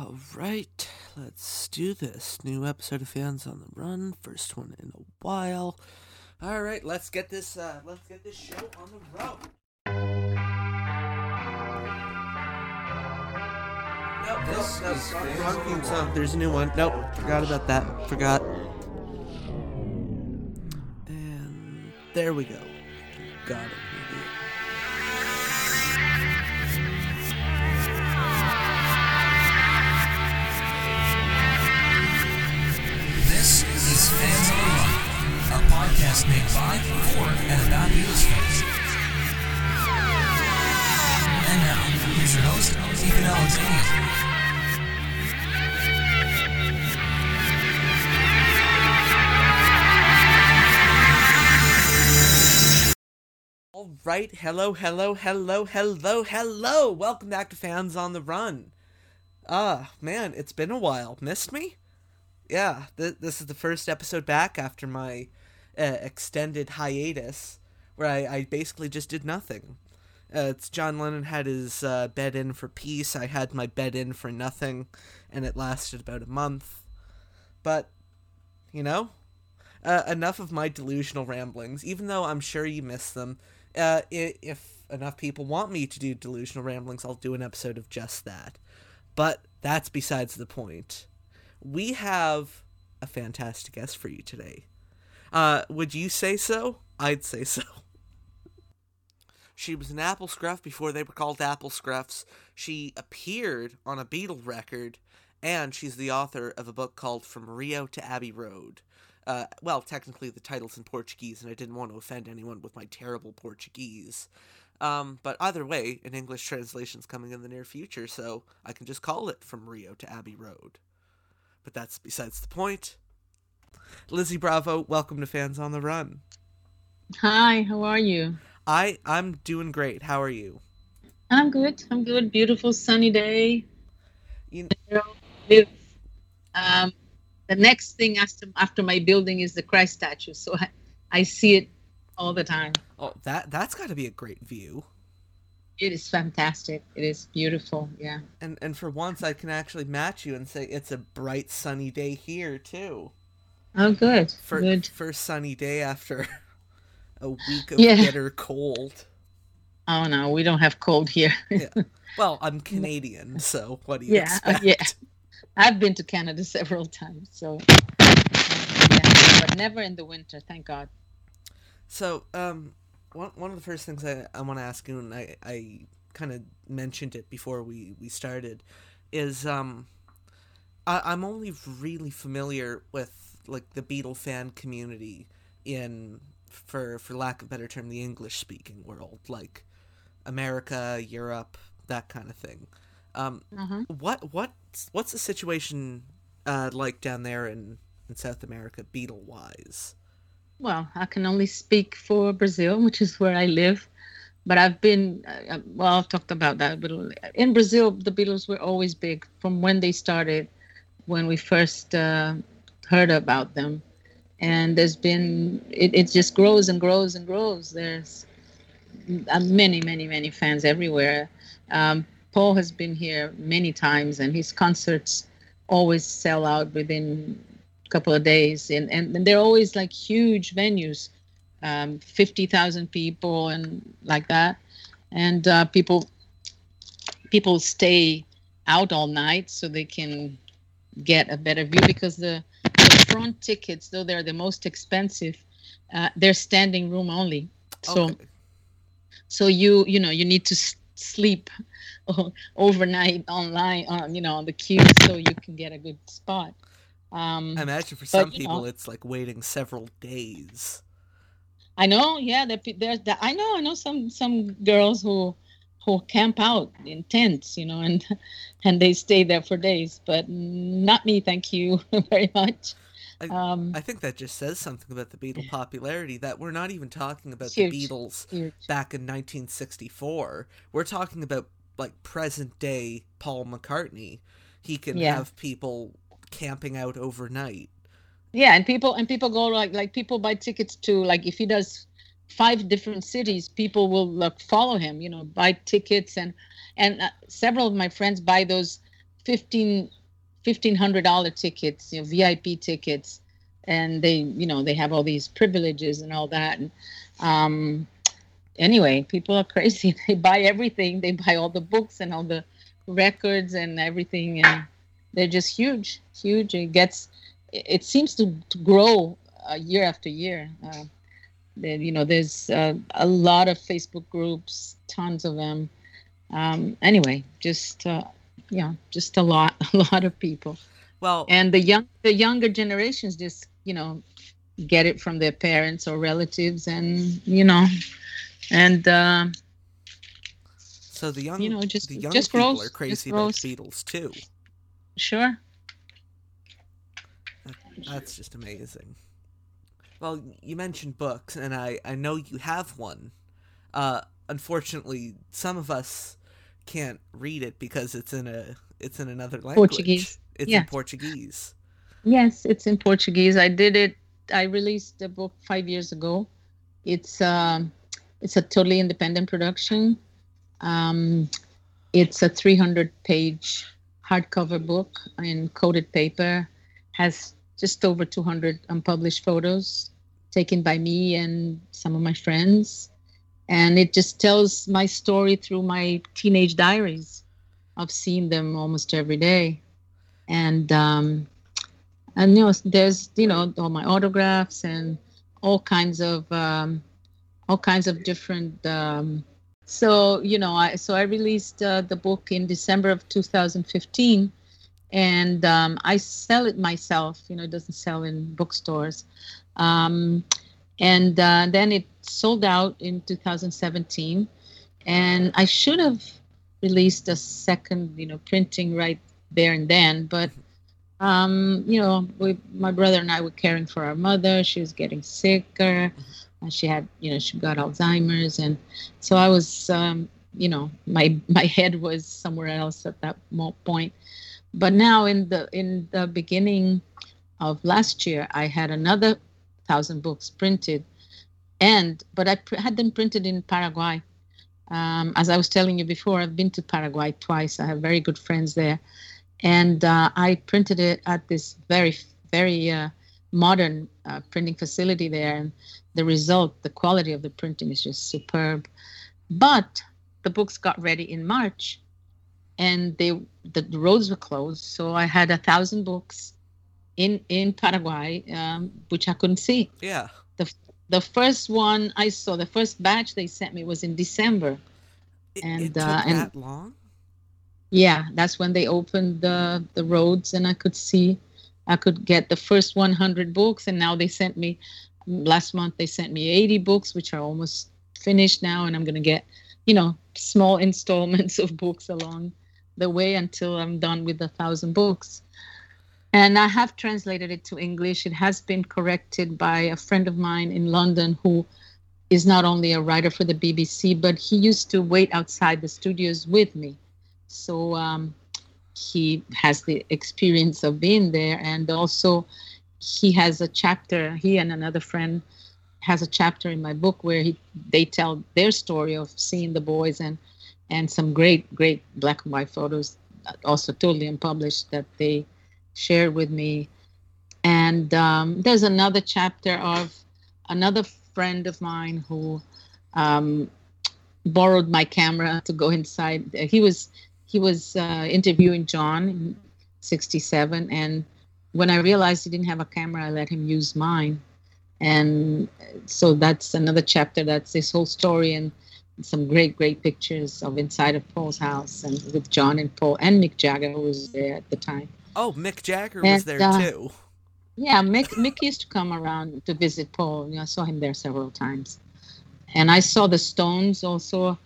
All right, let's do this. New episode of Fans on the Run, first one in a while. All right, let's get this. Uh, let's get this show on the road. Nope, This nope, is nope. Fans Wrong on the theme Run. song. There's a new one. Nope, forgot about that. Forgot. And there we go. Got it. This is Fans Run, a podcast made by, for, and about Beatles fans. And now, here's your host, Ethan Alexander. All right, hello, hello, hello, hello, hello. Welcome back to Fans on the Run. Ah, man, it's been a while. Missed me? Yeah, th- this is the first episode back after my uh, extended hiatus, where I, I basically just did nothing. Uh, it's John Lennon had his uh, bed in for peace. I had my bed in for nothing, and it lasted about a month. But, you know, uh, enough of my delusional ramblings. Even though I'm sure you miss them, uh, if enough people want me to do delusional ramblings, I'll do an episode of just that. But that's besides the point. We have a fantastic guest for you today. Uh, would you say so? I'd say so. She was an Apple Scruff before they were called Apple Scruffs. She appeared on a Beatle record, and she's the author of a book called From Rio to Abbey Road. Uh, well, technically the title's in Portuguese, and I didn't want to offend anyone with my terrible Portuguese. Um, but either way, an English translation's coming in the near future, so I can just call it From Rio to Abbey Road. But that's besides the point. Lizzie Bravo, welcome to Fans on the Run. Hi, how are you? I I'm doing great. How are you? I'm good. I'm good. Beautiful sunny day. You Live. Um, the next thing after after my building is the Christ statue, so I, I see it all the time. oh that that's got to be a great view. It is fantastic. It is beautiful. Yeah. And and for once I can actually match you and say it's a bright sunny day here too. Oh, good. For good. first sunny day after a week of Yeah. bitter cold. Oh no, we don't have cold here. Yeah. Well, I'm Canadian, so what do you Yeah, expect? yeah. I've been to Canada several times, so yeah, but never in the winter. Thank God. So, um, one one of the first things I, I want to ask you, and I, I kind of mentioned it before we, we started, is um, I, I'm only really familiar with like the Beatle fan community in, for for lack of a better term, the English speaking world, like America, Europe, that kind of thing. Um, Uh-huh. what what's what's the situation uh, like down there in, in South America, Beatle wise? Well, I can only speak for Brazil, which is where I live. But I've been, uh, uh, well, I've talked about that. But in Brazil, the Beatles were always big from when they started, when we first uh, heard about them. And there's been, it, it just grows and grows and grows. There's uh, many, many, many fans everywhere. Um, Paul has been here many times, and his concerts always sell out within couple of days. And, and, and they're always like huge venues um, 50000 people and like that. And uh, people people stay out all night so they can get a better view because the, the front tickets though they're the most expensive uh, they're standing room only. So Okay. so you you know you need to s- sleep overnight online on you know on the queue so you can get a good spot um I imagine for some you people know- it's like waiting several days. I know, yeah. there There's that. I know. I know some some girls who who camp out in tents, you know, and and they stay there for days. But not me, thank you very much. I- Um, I think that just says something about the Beatle popularity that we're not even talking about Huge. the Beatles huge. back in 1964. We're talking about like present day Paul McCartney. He can Yeah. have people camping out overnight. Yeah, and people and people go like like people buy tickets to like if he does five different cities, people will like follow him. You know, buy tickets and and uh, several of my friends buy those 15 1500 dollar tickets you know vip tickets and they you know they have all these privileges and all that and um anyway people are crazy they buy everything they buy all the books and all the records and everything and they're just huge huge it gets it seems to, to grow uh, year after year uh, you know there's uh, a lot of facebook groups tons of them um, anyway just uh, yeah just a lot a lot of people well and the young the younger generations just you know get it from their parents or relatives and you know and uh, so the young you know just the young just people grows, are crazy about. Beatles too. Sure That's just amazing. Well, you mentioned books, and I I know you have one. Uh, unfortunately, some of us can't read it because it's in a it's in another language. Portuguese. It's in Portuguese. Yes, it's in Portuguese. I did it. I released the book five years ago. It's um, it's a totally independent production. Um, it's a 300 page hardcover book in coated paper. Has just over 200 unpublished photos taken by me and some of my friends, and it just tells my story through my teenage diaries. I've seen them almost every day, and um, and you know there's you know all my autographs and all kinds of um, all kinds of different um, so you know i so i released uh, the book in december of 2015 and um, i sell it myself you know it doesn't sell in bookstores um, and uh, then it sold out in 2017 and i should have released a second you know printing right there and then but um, you know, we, my brother and I were caring for our mother. She was getting sicker. And she had, you know, she got Alzheimer's, and so I was, um, you know, my my head was somewhere else at that point. But now, in the in the beginning of last year, I had another thousand books printed, and but I pr- had them printed in Paraguay. Um, as I was telling you before, I've been to Paraguay twice. I have very good friends there and uh, I printed it at this very, very uh, modern uh, printing facility there. And the result, the quality of the printing is just superb. But the books got ready in March, and they the, roads were closed, so I had a thousand books in in Paraguay, um, which I couldn't see. Yeah. the The first one I saw, the first batch they sent me was in December. It, And, it took uh, and- that long. yeah that's when they opened the the roads and i could see i could get the first 100 books and now they sent me last month they sent me 80 books which are almost finished now and i'm going to get you know small installments of books along the way until i'm done with a thousand books. And i have translated it to english. It has been corrected by a friend of mine in london who is not only a writer for the bbc but he used to wait outside the studios with me. So um, he has the experience of being there and also he has a chapter he and another friend has a chapter in my book where he they tell their story of seeing the boys and and some great great black and white photos also totally unpublished that they shared with me and um, there's another chapter of another friend of mine who um, borrowed my camera to go inside he was he was uh, interviewing John in 67. And when I realized he didn't have a camera, I let him use mine. And so that's another chapter. That's this whole story and some great, great pictures of inside of Paul's house and with John and Paul and Mick Jagger, who was there at the time. Oh, Mick Jagger was there uh, too. Yeah, Mick, Mick used to come around to visit Paul. You know, I saw him there several times. And I saw the Stones also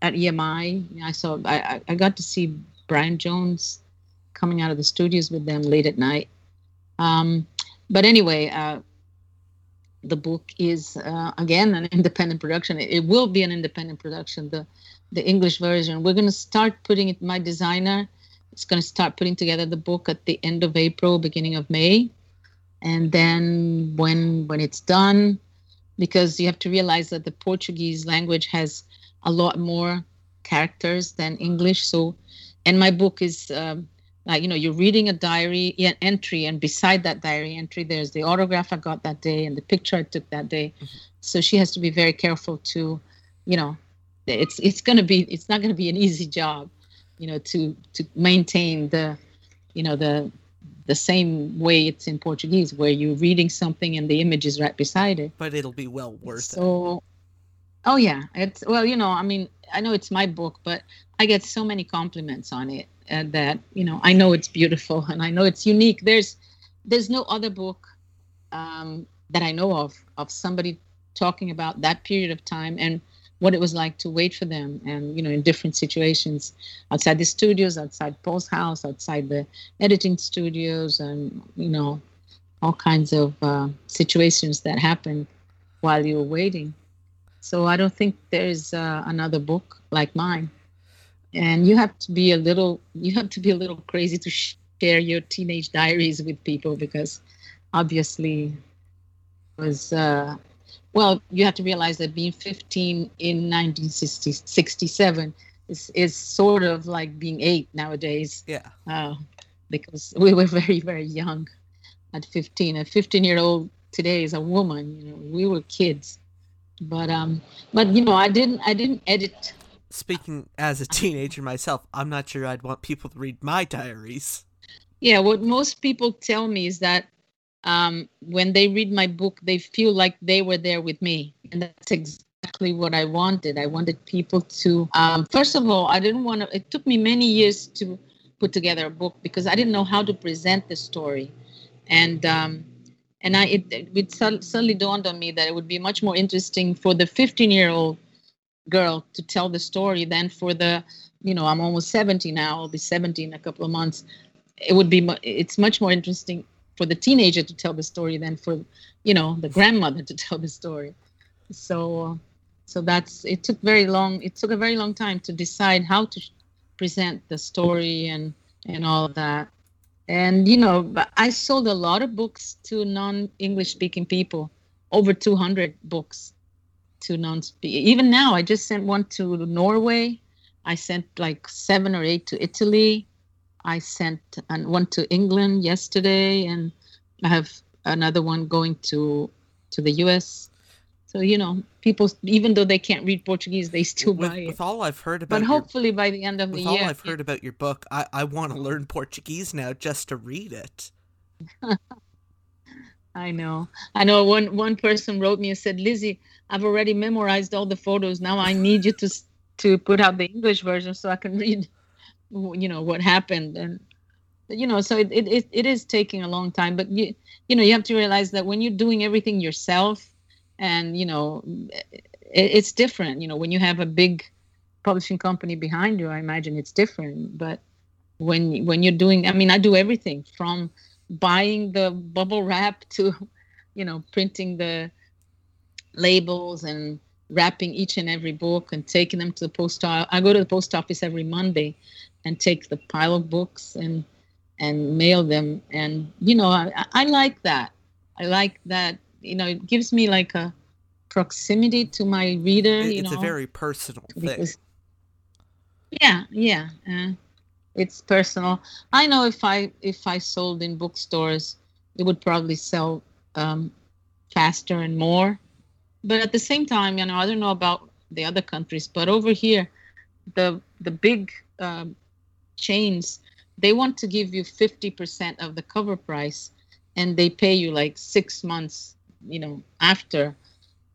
at EMI. I saw I, I- I got to see Brian Jones coming out of the studios with them late at night. Um, but anyway, uh, the book is uh, again an independent production. It, it will be an independent production. The the English version. We're going to start putting it. My designer is going to start putting together the book at the end of April, beginning of May, and then when when it's done, because you have to realize that the Portuguese language has a lot more characters than English. So, and my book is um, like you know you're reading a diary entry and beside that diary entry there's the autograph i got that day and the picture i took that day. Mm-hmm. so she has to be very careful to you know it's it's going to be it's not going to be an easy job you know to to maintain the you know the the same way it's in portuguese where you're reading something and the image is right beside it. But it'll be well worth so, it so oh yeah it's well you know i mean i know it's my book but i get so many compliments on it uh, that you know i know it's beautiful and i know it's unique. There's there's no other book um, that i know of of somebody talking about that period of time and what it was like to wait for them and you know in different situations outside the studios outside paul's house outside the editing studios and you know all kinds of uh, situations that happen while you were waiting. So i don't think there's uh, another book like mine and you have to be a little you have to be a little crazy to share your teenage diaries with people because obviously was uh, well, you have to realize that being 15 in 1967 is, is sort of like being eight nowadays. Yeah. Uh, because we were very, very young at 15. A 15 year old today is a woman. You know, we were kids. But um, but you know, I didn't, I didn't edit. Speaking as a teenager myself, I'm not sure I'd want people to read my diaries. Yeah, what most people tell me is that um, when they read my book, they feel like they were there with me. And that's exactly what I wanted. I wanted people to, um, first of all, I didn't want to, it took me many years to put together a book because I didn't know how to present the story. And, um, and I, it, it suddenly dawned on me that it would be much more interesting for the 15 year old girl to tell the story then for the, you know, I'm almost 70 now, I'll be 70 in a couple of months. It would be, it's much more interesting for the teenager to tell the story than for you know the grandmother to tell the story so so that's it took very long it took a very long time to decide how to present the story and and all that and you know i sold a lot of books to non-english speaking people over 200 books to non even now i just sent one to norway i sent like seven or eight to italy I sent and one to England yesterday, and I have another one going to to the U.S. So you know, people even though they can't read Portuguese, they still with, buy it. With all I've heard about, but hopefully by the end of the year, with all I've heard about your book, I I want to learn Portuguese now just to read it. I know. I know. One one person wrote me and said, "Lizzie, I've already memorized all the photos. Now I need you to to put out the English version so I can read." you know what happened and you know so it, it, it is taking a long time but you you know you have to realize that when you're doing everything yourself and you know it, it's different you know when you have a big publishing company behind you i imagine it's different but when when you're doing i mean i do everything from buying the bubble wrap to you know printing the labels and wrapping each and every book and taking them to the post office i go to the post office every monday and take the pile of books and and mail them. And you know I, I like that. I like that you know it gives me like a proximity to my reader it, you it's know, a very personal because, thing yeah yeah uh, it's personal. I know if i if i sold in bookstores it would probably sell um, faster and more. But at the same time you know i don't know about the other countries but over here the the big um, chains they want to give you 50% of the cover price and they pay you like six months you know after.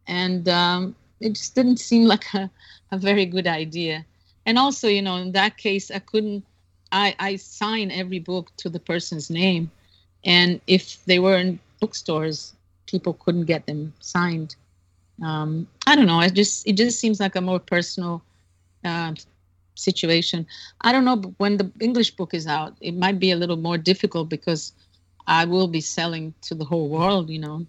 And um, it just didn't seem like a, a very good idea. And also you know in that case i couldn't i i sign every book to the person's name and if they were in bookstores people couldn't get them signed um, i don't know it just it just seems like a more personal uh, situation. I don't know, when the English book is out, it might be a little more difficult because I will be selling to the whole world, you know,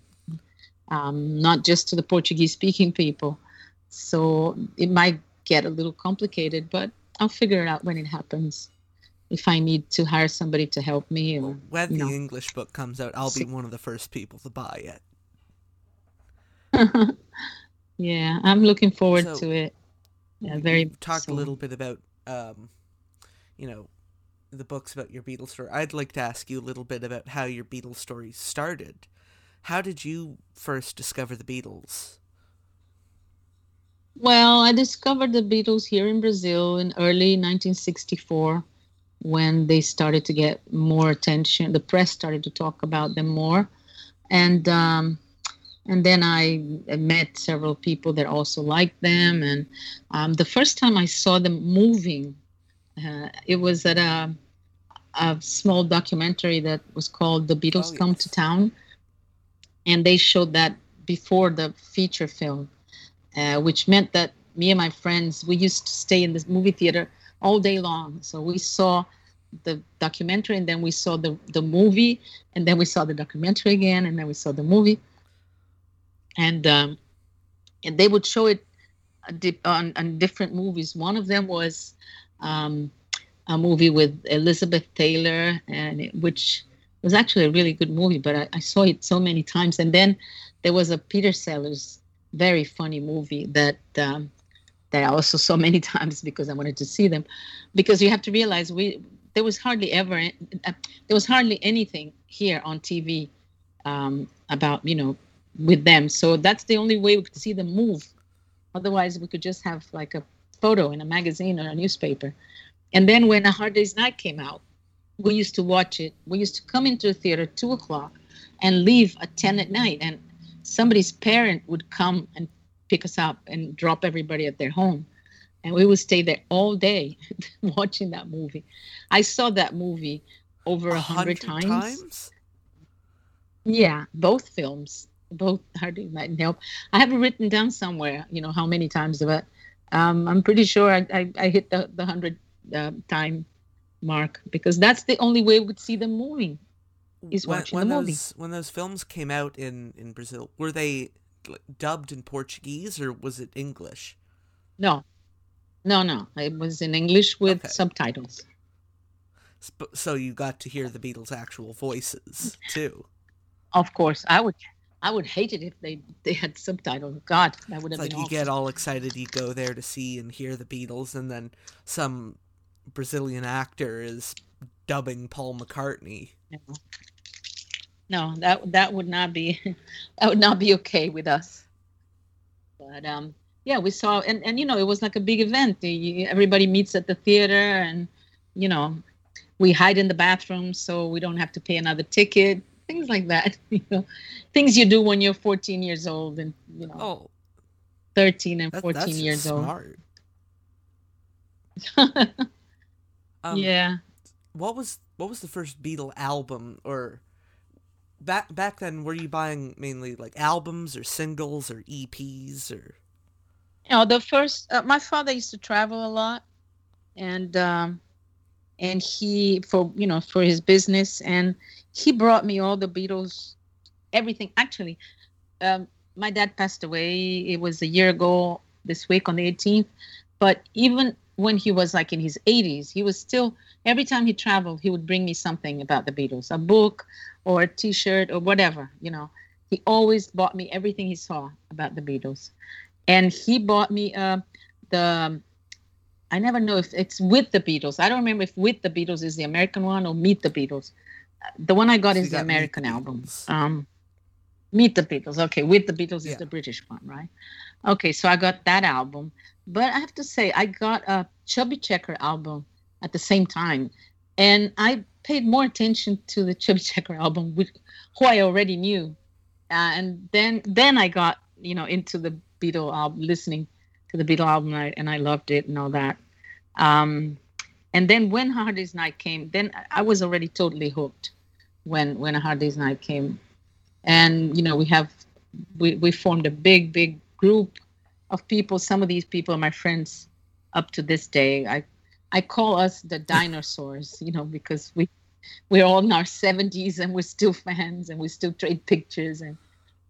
um, not just to the Portuguese speaking people. So it might get a little complicated, but I'll figure it out when it happens. If I need to hire somebody to help me, or when the know. English book comes out, I'll be one of the first people to buy it. yeah, I'm looking forward so, to it. Yeah, very. talked a little bit about, um, you know, the books about your Beatles story, I'd like to ask you a little bit about how your Beatles story started. How did you first discover the Beatles? Well, I discovered the Beatles here in Brazil in early 1964 when they started to get more attention. The press started to talk about them more, and um, and then I met several people that also liked them. And um, the first time I saw them moving, uh, it was at a a small documentary that was called "The Beatles Oh, Come yes. to Town," and they showed that before the feature film uh, which meant that me and my friends we used to stay in this movie theater all day long. So we saw the documentary, and then we saw the the movie, and then we saw the documentary again, and then we saw the movie, and um, and they would show it di- on on different movies. One of them was um, a movie with Elizabeth Taylor, and it, which was actually a really good movie, but I, I saw it so many times. And then there was a Peter Sellers very funny movie that um, that I also saw many times because I wanted to see them. Because you have to realize we there was hardly ever uh, there was hardly anything here on TV um, about you know with them. So that's the only way we could see them move. Otherwise, we could just have like a photo in a magazine or a newspaper. And then when A Hard Day's Night came out, we used to watch it. We used to come into a theater at two o'clock and leave at ten at night. And somebody's parent would come and pick us up and drop everybody at their home. And we would stay there all day watching that movie. I saw that movie over a hundred times. times? Yeah, both films, both Hard Day's Night and Help. I have it written down somewhere, you know, how many times, but um, I'm pretty sure I, I, I hit the, the 100 uh, time mark because that's the only way we would see them moving. Is when, watching when the movie. those when those films came out in in Brazil, were they dubbed in Portuguese or was it English? No, no, no. It was in English with Okay. subtitles. So you got to hear the Beatles' actual voices too. Of course, I would. I would hate it if they they had subtitles. God, that would It's have like been you awful. You get all excited, you go there to see and hear the Beatles, and then some Brazilian actor is dubbing Paul McCartney. No. No, that that would not be that would not be okay with us. But um, yeah, we saw and and you know it was like a big event. Everybody meets at the theater, and you know we hide in the bathroom so we don't have to pay another ticket. Things like that, you know, things you do when you're 14 years old and you know Oh, 13 and that, 14 that's years old. Um, yeah. What was what was the first Beatle album or back back then? Were you buying mainly like albums or singles or EPs or? you know the first uh, my father used to travel a lot and um and he for you know for his business and he brought me all the beatles everything actually um my dad passed away it was a year ago this week on the 18th but even when he was like in his 80s he was still every time he traveled he would bring me something about the beatles a book or a t-shirt or whatever you know he always bought me everything he saw about the beatles and he bought me uh, the I never know if it's with the Beatles. I don't remember if with the Beatles is the American one or Meet the Beatles. The one I got So is the Meet the American album. Um, Meet the Beatles. Okay, with the Beatles Yeah. is the British one, right? Okay, so I got that album, but I have to say I got a Chubby Checker album at the same time, and I paid more attention to the Chubby Checker album, which, who I already knew, uh, and then then I got you know into the Beatle album, listening to the Beatle album, and I, and I loved it and all that. Um, and then when Hard Day's Night came, then I was already totally hooked. When when Hard Day's Night came, and you know we have we we formed a big big group of people. Some of these people are my friends up to this day. I I call us the dinosaurs, you know, because we we're all in our 70s and we're still fans and we still trade pictures and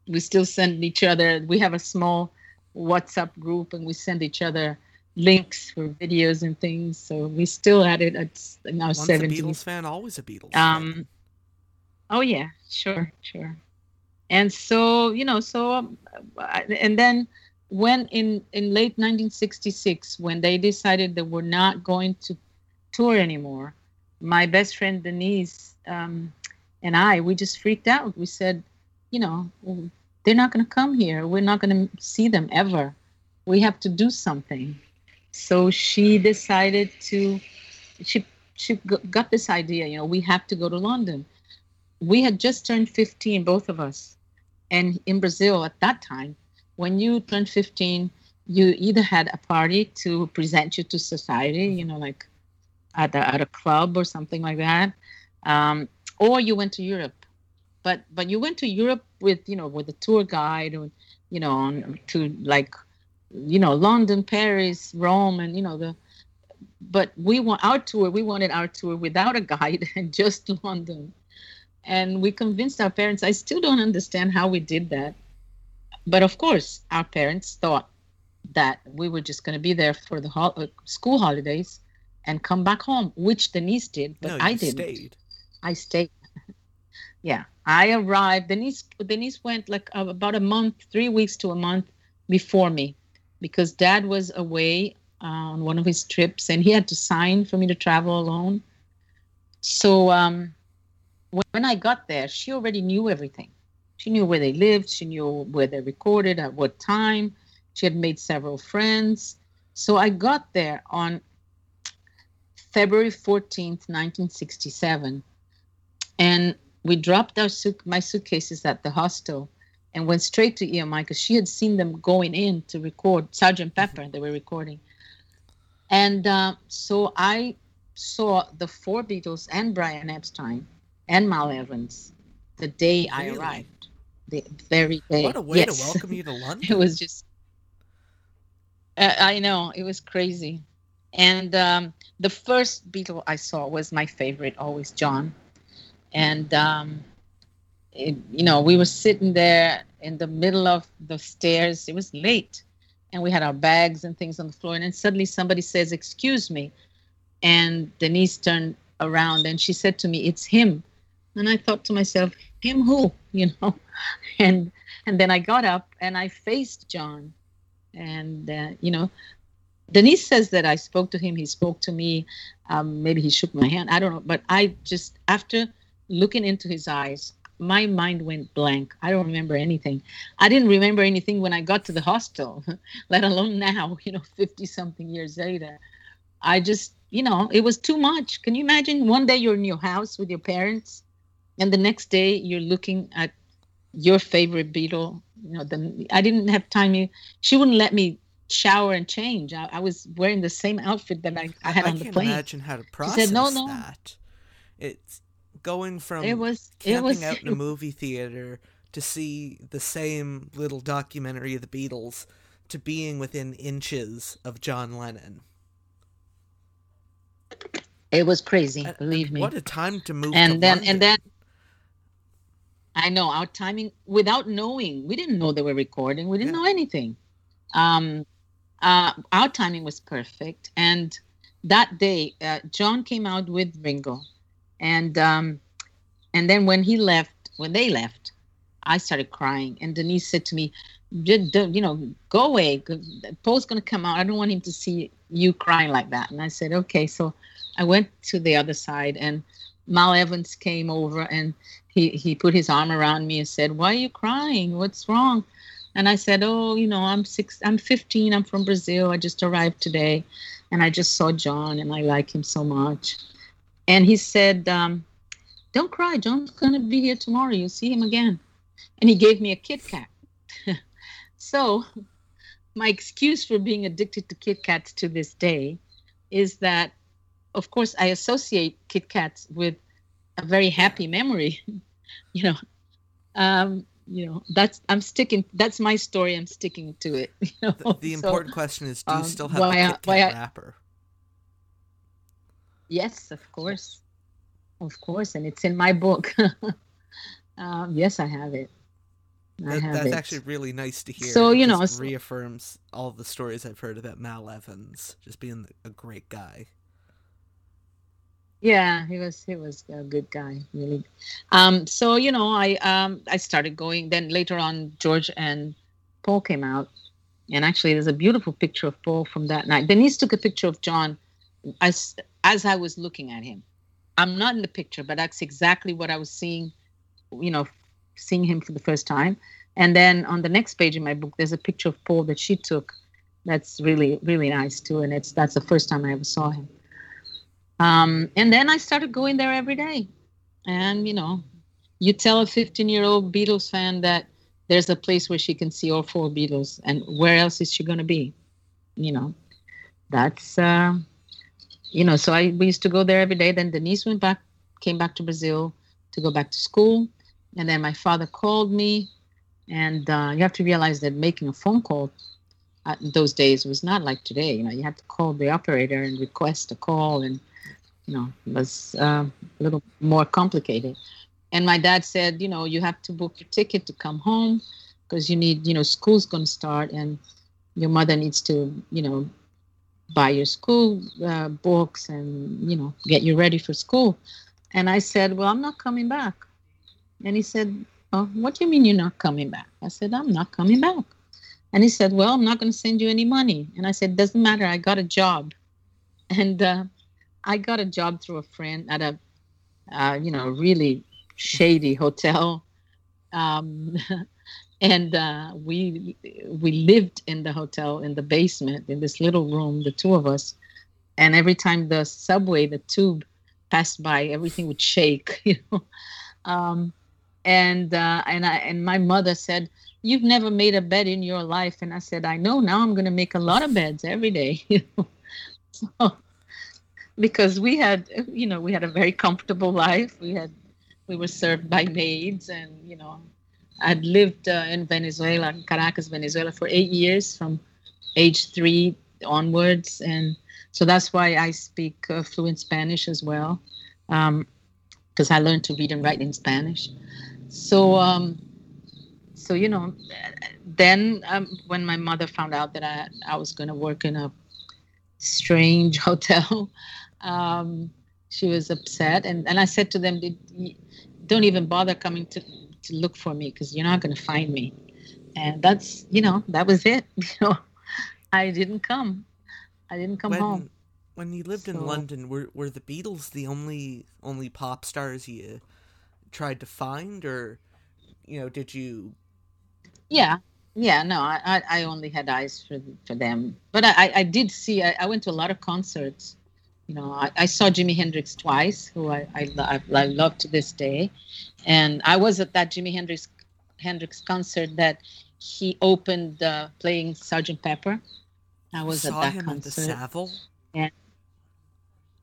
we still send each other. We have a small WhatsApp group and we send each other links for videos and things. So we still at it at in our Once a 70s. Beatles fan, always a Beatles fan. Um, oh yeah, sure, sure. And so you know, so um, I- and then when in in late 1966, when they decided they were not going to tour anymore, my best friend Denise um, and I, we just freaked out. We said, you know, they're not going to come here. We're not going to see them ever. We have to do something. So she decided to, she she got this idea. You know, we have to go to London. We had just turned 15, both of us, and in Brazil at that time, when you turned 15, you either had a party to present you to society, you know, like at a, at a club or something like that, um, or you went to Europe. But but you went to Europe with you know with a tour guide or you know on, to like you know London, Paris, Rome, and you know the. But we want our tour. We wanted our tour without a guide and just London, and we convinced our parents. I still don't understand how we did that, but of course our parents thought that we were just going to be there for the ho- uh, school holidays and come back home, which Denise did, but no, I didn't. Stayed. I stayed. yeah, I arrived. Denise Denise went like uh, about a month, three weeks to a month before me, because Dad was away uh, on one of his trips, and he had to sign for me to travel alone. So um, when I got there, she already knew everything. She knew where they lived. She knew where they recorded, at what time. She had made several friends. So I got there on February 14th, 1967. And we dropped our suit- my suitcases at the hostel and went straight to EMI because she had seen them going in to record Sergeant mm-hmm. Pepper. They were recording. And uh, so I saw the four Beatles and Brian Epstein and Mal Evans the day really? I arrived. The very day. What a way yes. to welcome you to London. it was just, uh, I know, it was crazy. And um, the first Beatle I saw was my favorite, always John. And, um, it, you know, we were sitting there in the middle of the stairs. It was late. And we had our bags and things on the floor. And then suddenly somebody says, Excuse me. And Denise turned around and she said to me, It's him. And I thought to myself, Him who? You know? And and then I got up and I faced John. And, uh, you know, Denise says that I spoke to him. He spoke to me. Um, maybe he shook my hand. I don't know. But I just, after looking into his eyes, my mind went blank. I don't remember anything. I didn't remember anything when I got to the hostel, let alone now, you know, 50 something years later. I just, you know, it was too much. Can you imagine one day you're in your house with your parents and the next day you're looking at your favorite Beatle? You know, then I didn't have time. She wouldn't let me shower and change. I, I was wearing the same outfit that I, I had I on the plane. I can't imagine how to process she said, no, no. that. It's going from it was, camping it was, out in a movie theater to see the same little documentary of the Beatles to being within inches of John Lennon. It was crazy, believe me. What a time to move. And to then, London. and then, I know our timing without knowing. We didn't know they were recording. We didn't yeah. know anything. Um, uh, our timing was perfect. And that day, uh, John came out with Ringo, and um, and then when he left, when they left, I started crying. And Denise said to me, "You know, go away. Paul's going to come out. I don't want him to see you crying like that." And I said, "Okay." So I went to the other side, and Mal Evans came over, and he he put his arm around me and said, "Why are you crying? What's wrong?" And I said, "Oh, you know, I'm six. I'm 15. I'm from Brazil. I just arrived today, and I just saw John, and I like him so much." And he said, um, "Don't cry. John's gonna be here tomorrow. You'll see him again." And he gave me a Kit Kat. so, my excuse for being addicted to Kit Kats to this day is that, of course, I associate Kit Kats with a very happy memory. you know, um, you know that's i'm sticking that's my story i'm sticking to it you know? the, the so, important question is do you um, still have why, a Kit Kat wrapper yes of course of course and it's in my book um, yes i have it I that, have that's it. actually really nice to hear. So you know, reaffirms all the stories I've heard about Mal Evans just being a great guy. Yeah, he was he was a good guy, really. Um, so you know, I um, I started going. Then later on, George and Paul came out, and actually, there's a beautiful picture of Paul from that night. Denise took a picture of John as as I was looking at him, I'm not in the picture, but that's exactly what I was seeing, you know, seeing him for the first time. And then on the next page in my book, there's a picture of Paul that she took. That's really, really nice too. And it's that's the first time I ever saw him. Um, and then I started going there every day. And you know, you tell a 15 year old Beatles fan that there's a place where she can see all four Beatles, and where else is she going to be? You know, that's uh, you know. So I we used to go there every day. Then Denise went back, came back to Brazil to go back to school, and then my father called me, and uh, you have to realize that making a phone call those days was not like today. You know, you had to call the operator and request a call, and you know, it was uh, a little more complicated. And my dad said you know you have to book your ticket to come home because you need you know school's going to start and your mother needs to you know buy your school uh, books and you know get you ready for school. And i said well i'm not coming back. And he said oh, what do you mean you're not coming back? I said i'm not coming back. And he said well i'm not going to send you any money. And i said doesn't matter i got a job. And uh, i got a job through a friend at a uh, you know really shady hotel. Um, and uh, we we lived in the hotel in the basement in this little room, the two of us. And every time the subway, the tube passed by, everything would shake, you know. Um, and uh, and I and my mother said, "You've never made a bed in your life." And I said, "I know. Now I'm going to make a lot of beds every day." So, because we had, you know, we had a very comfortable life. We had we were served by maids and you know i'd lived uh, in venezuela in caracas venezuela for eight years from age three onwards and so that's why i speak uh, fluent spanish as well because um, i learned to read and write in spanish so um, so you know then um, when my mother found out that i, I was going to work in a strange hotel um, she was upset and, and i said to them don't even bother coming to to look for me because you're not going to find me. And that's you know that was it you know. I didn't come. I didn't come when, home. when you lived so, in london were were the beatles the only only pop stars you tried to find? Or you know did you yeah. Yeah no i i only had eyes for for them. But i i did see i, I went to a lot of concerts you know, I, I, saw Jimi Hendrix twice, who I, I, I, I love to this day. And I was at that Jimi Hendrix Hendrix concert that he opened uh, playing Sergeant Pepper. I was saw at that him concert. At the Saville? And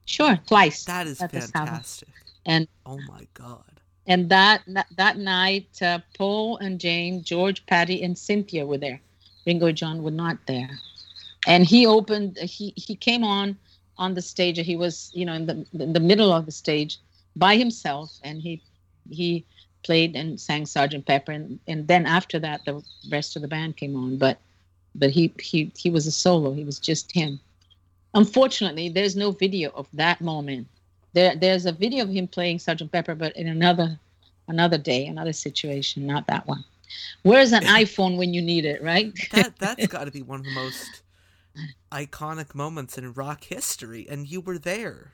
sure, twice. That is fantastic. And oh my god. And that that, that night, uh, Paul and Jane, George, Pattie, and Cynthia were there. Ringo John were not there. And he opened. He he came on on the stage. He was, you know, in the in the middle of the stage by himself, and he he played and sang Sergeant Pepper, and and then after that, the rest of the band came on. But but he he he was a solo. He was just him. Unfortunately, there's no video of that moment. There there's a video of him playing Sergeant Pepper, but in another another day, another situation, not that one. Where's an iPhone when you need it, right? that that's got to be one of the most iconic moments in rock history, and you were there.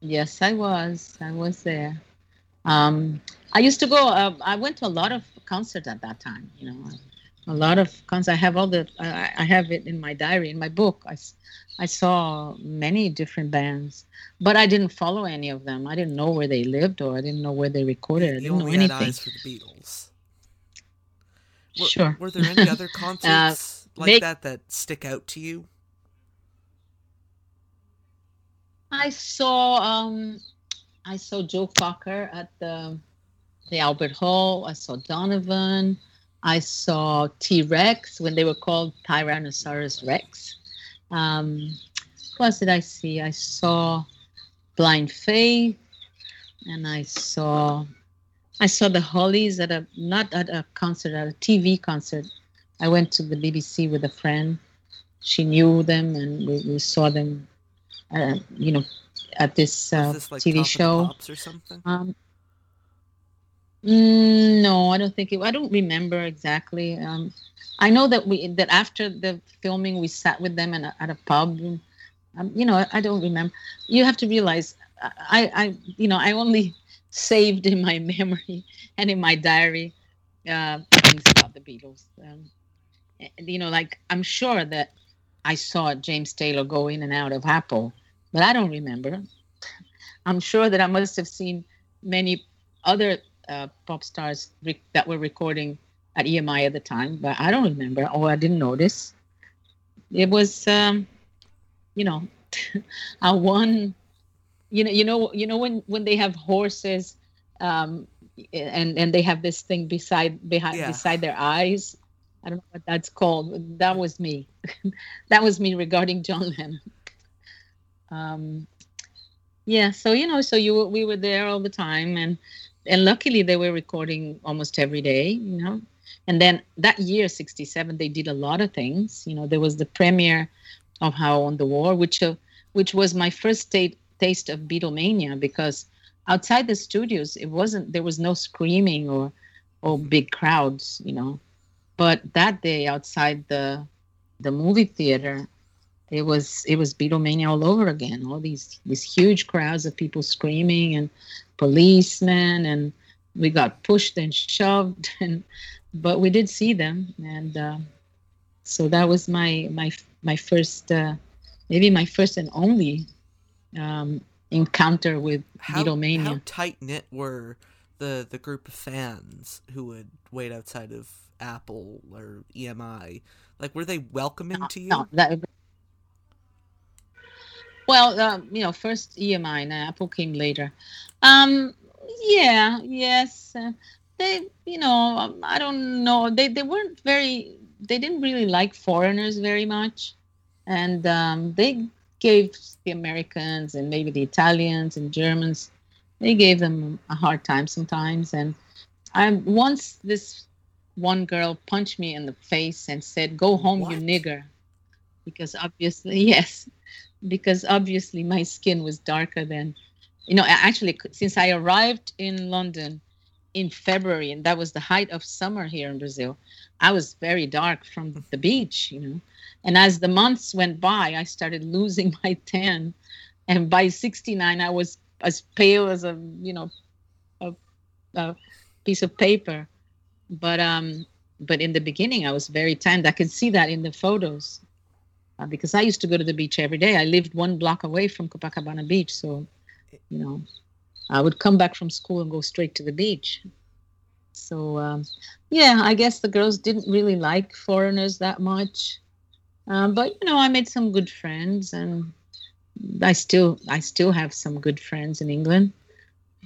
Yes, I was. I was there. Um, I used to go. Uh, I went to a lot of concerts at that time. You know, a lot of concerts. I have all the. I, I have it in my diary, in my book. I, I saw many different bands, but I didn't follow any of them. I didn't know where they lived, or I didn't know where they recorded. I didn't know anything. eyes for the Beatles. Were, sure. Were there any other uh, concerts? Uh, like make, that that stick out to you? I saw um I saw Joe Cocker at the the Albert Hall. I saw Donovan. I saw T Rex when they were called Tyrannosaurus Rex. Um, who else did I see? I saw Blind Faith, and I saw I saw the Hollies at a not at a concert at a TV concert I went to the BBC with a friend. She knew them, and we, we saw them, uh, you know, at this, uh, this like TV show. or something? Um, mm, no, I don't think it. I don't remember exactly. Um, I know that we that after the filming, we sat with them in a, at a pub Um, you know, I don't remember. You have to realize, I, I, you know, I only saved in my memory and in my diary uh, things about the Beatles. Um, you know, like I'm sure that I saw James Taylor go in and out of Apple, but I don't remember. I'm sure that I must have seen many other uh, pop stars re- that were recording at EMI at the time, but I don't remember. Oh, I didn't notice. It was, um, you know, I won. You know, you know, you know when when they have horses, um, and and they have this thing beside behind yeah. beside their eyes. I don't know what that's called. That was me. that was me regarding John Lennon. Um, yeah, so you know, so you we were there all the time, and and luckily they were recording almost every day. You know, and then that year, 67, they did a lot of things. You know, there was the premiere of How on the War, which, uh, which was my first t- taste of Beatlemania because outside the studios, it wasn't, there was no screaming or, or big crowds, you know. But that day outside the, the movie theater, it was it was Beatlemania all over again. All these these huge crowds of people screaming and policemen and we got pushed and shoved and but we did see them, and uh, so that was my my my first, uh, maybe my first and only um, encounter with how, Beatlemania. How tight knit were the the group of fans who would wait outside of Apple or EMI? Like, were they welcoming no, to you? No, that, well, um, you know, first EMI and Apple came later. Um, yeah, yes. Uh, they you know um, i don't know they they weren't very they didn't really like foreigners very much and um, they gave the americans and maybe the italians and germans they gave them a hard time sometimes and i once this one girl punched me in the face and said go home what? you nigger because obviously yes because obviously my skin was darker than you know actually since i arrived in london in February, and that was the height of summer here in Brazil. I was very dark from the beach, you know. And as the months went by, I started losing my tan, and by 69, I was as pale as a you know a, a piece of paper. But um, but in the beginning, I was very tanned. I can see that in the photos uh, because I used to go to the beach every day. I lived one block away from Copacabana Beach, so you know I would come back from school and go straight to the beach. So, um, yeah, I guess the girls didn't really like foreigners that much. Um, but you know, I made some good friends, and I still I still have some good friends in England.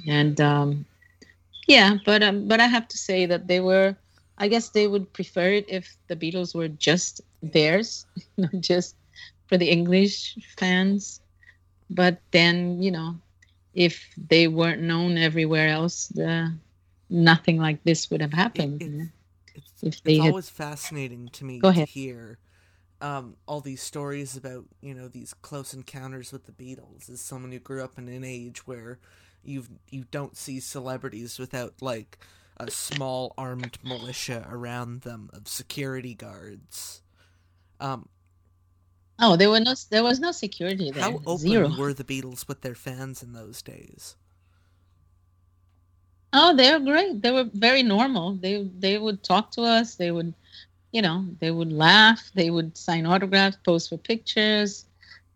And um, yeah, but um, but I have to say that they were. I guess they would prefer it if the Beatles were just theirs, not just for the English fans. But then, you know, if they weren't known everywhere else, the, nothing like this would have happened. It, it's, it's, it's always fascinating to me Go to hear um, all these stories about you know these close encounters with the Beatles. As someone who grew up in an age where you you don't see celebrities without like a small armed militia around them of security guards. Um, Oh, there were no, there was no security there. How open Zero. were the Beatles with their fans in those days? Oh, they were great. They were very normal. They they would talk to us. They would, you know, they would laugh. They would sign autographs, pose for pictures.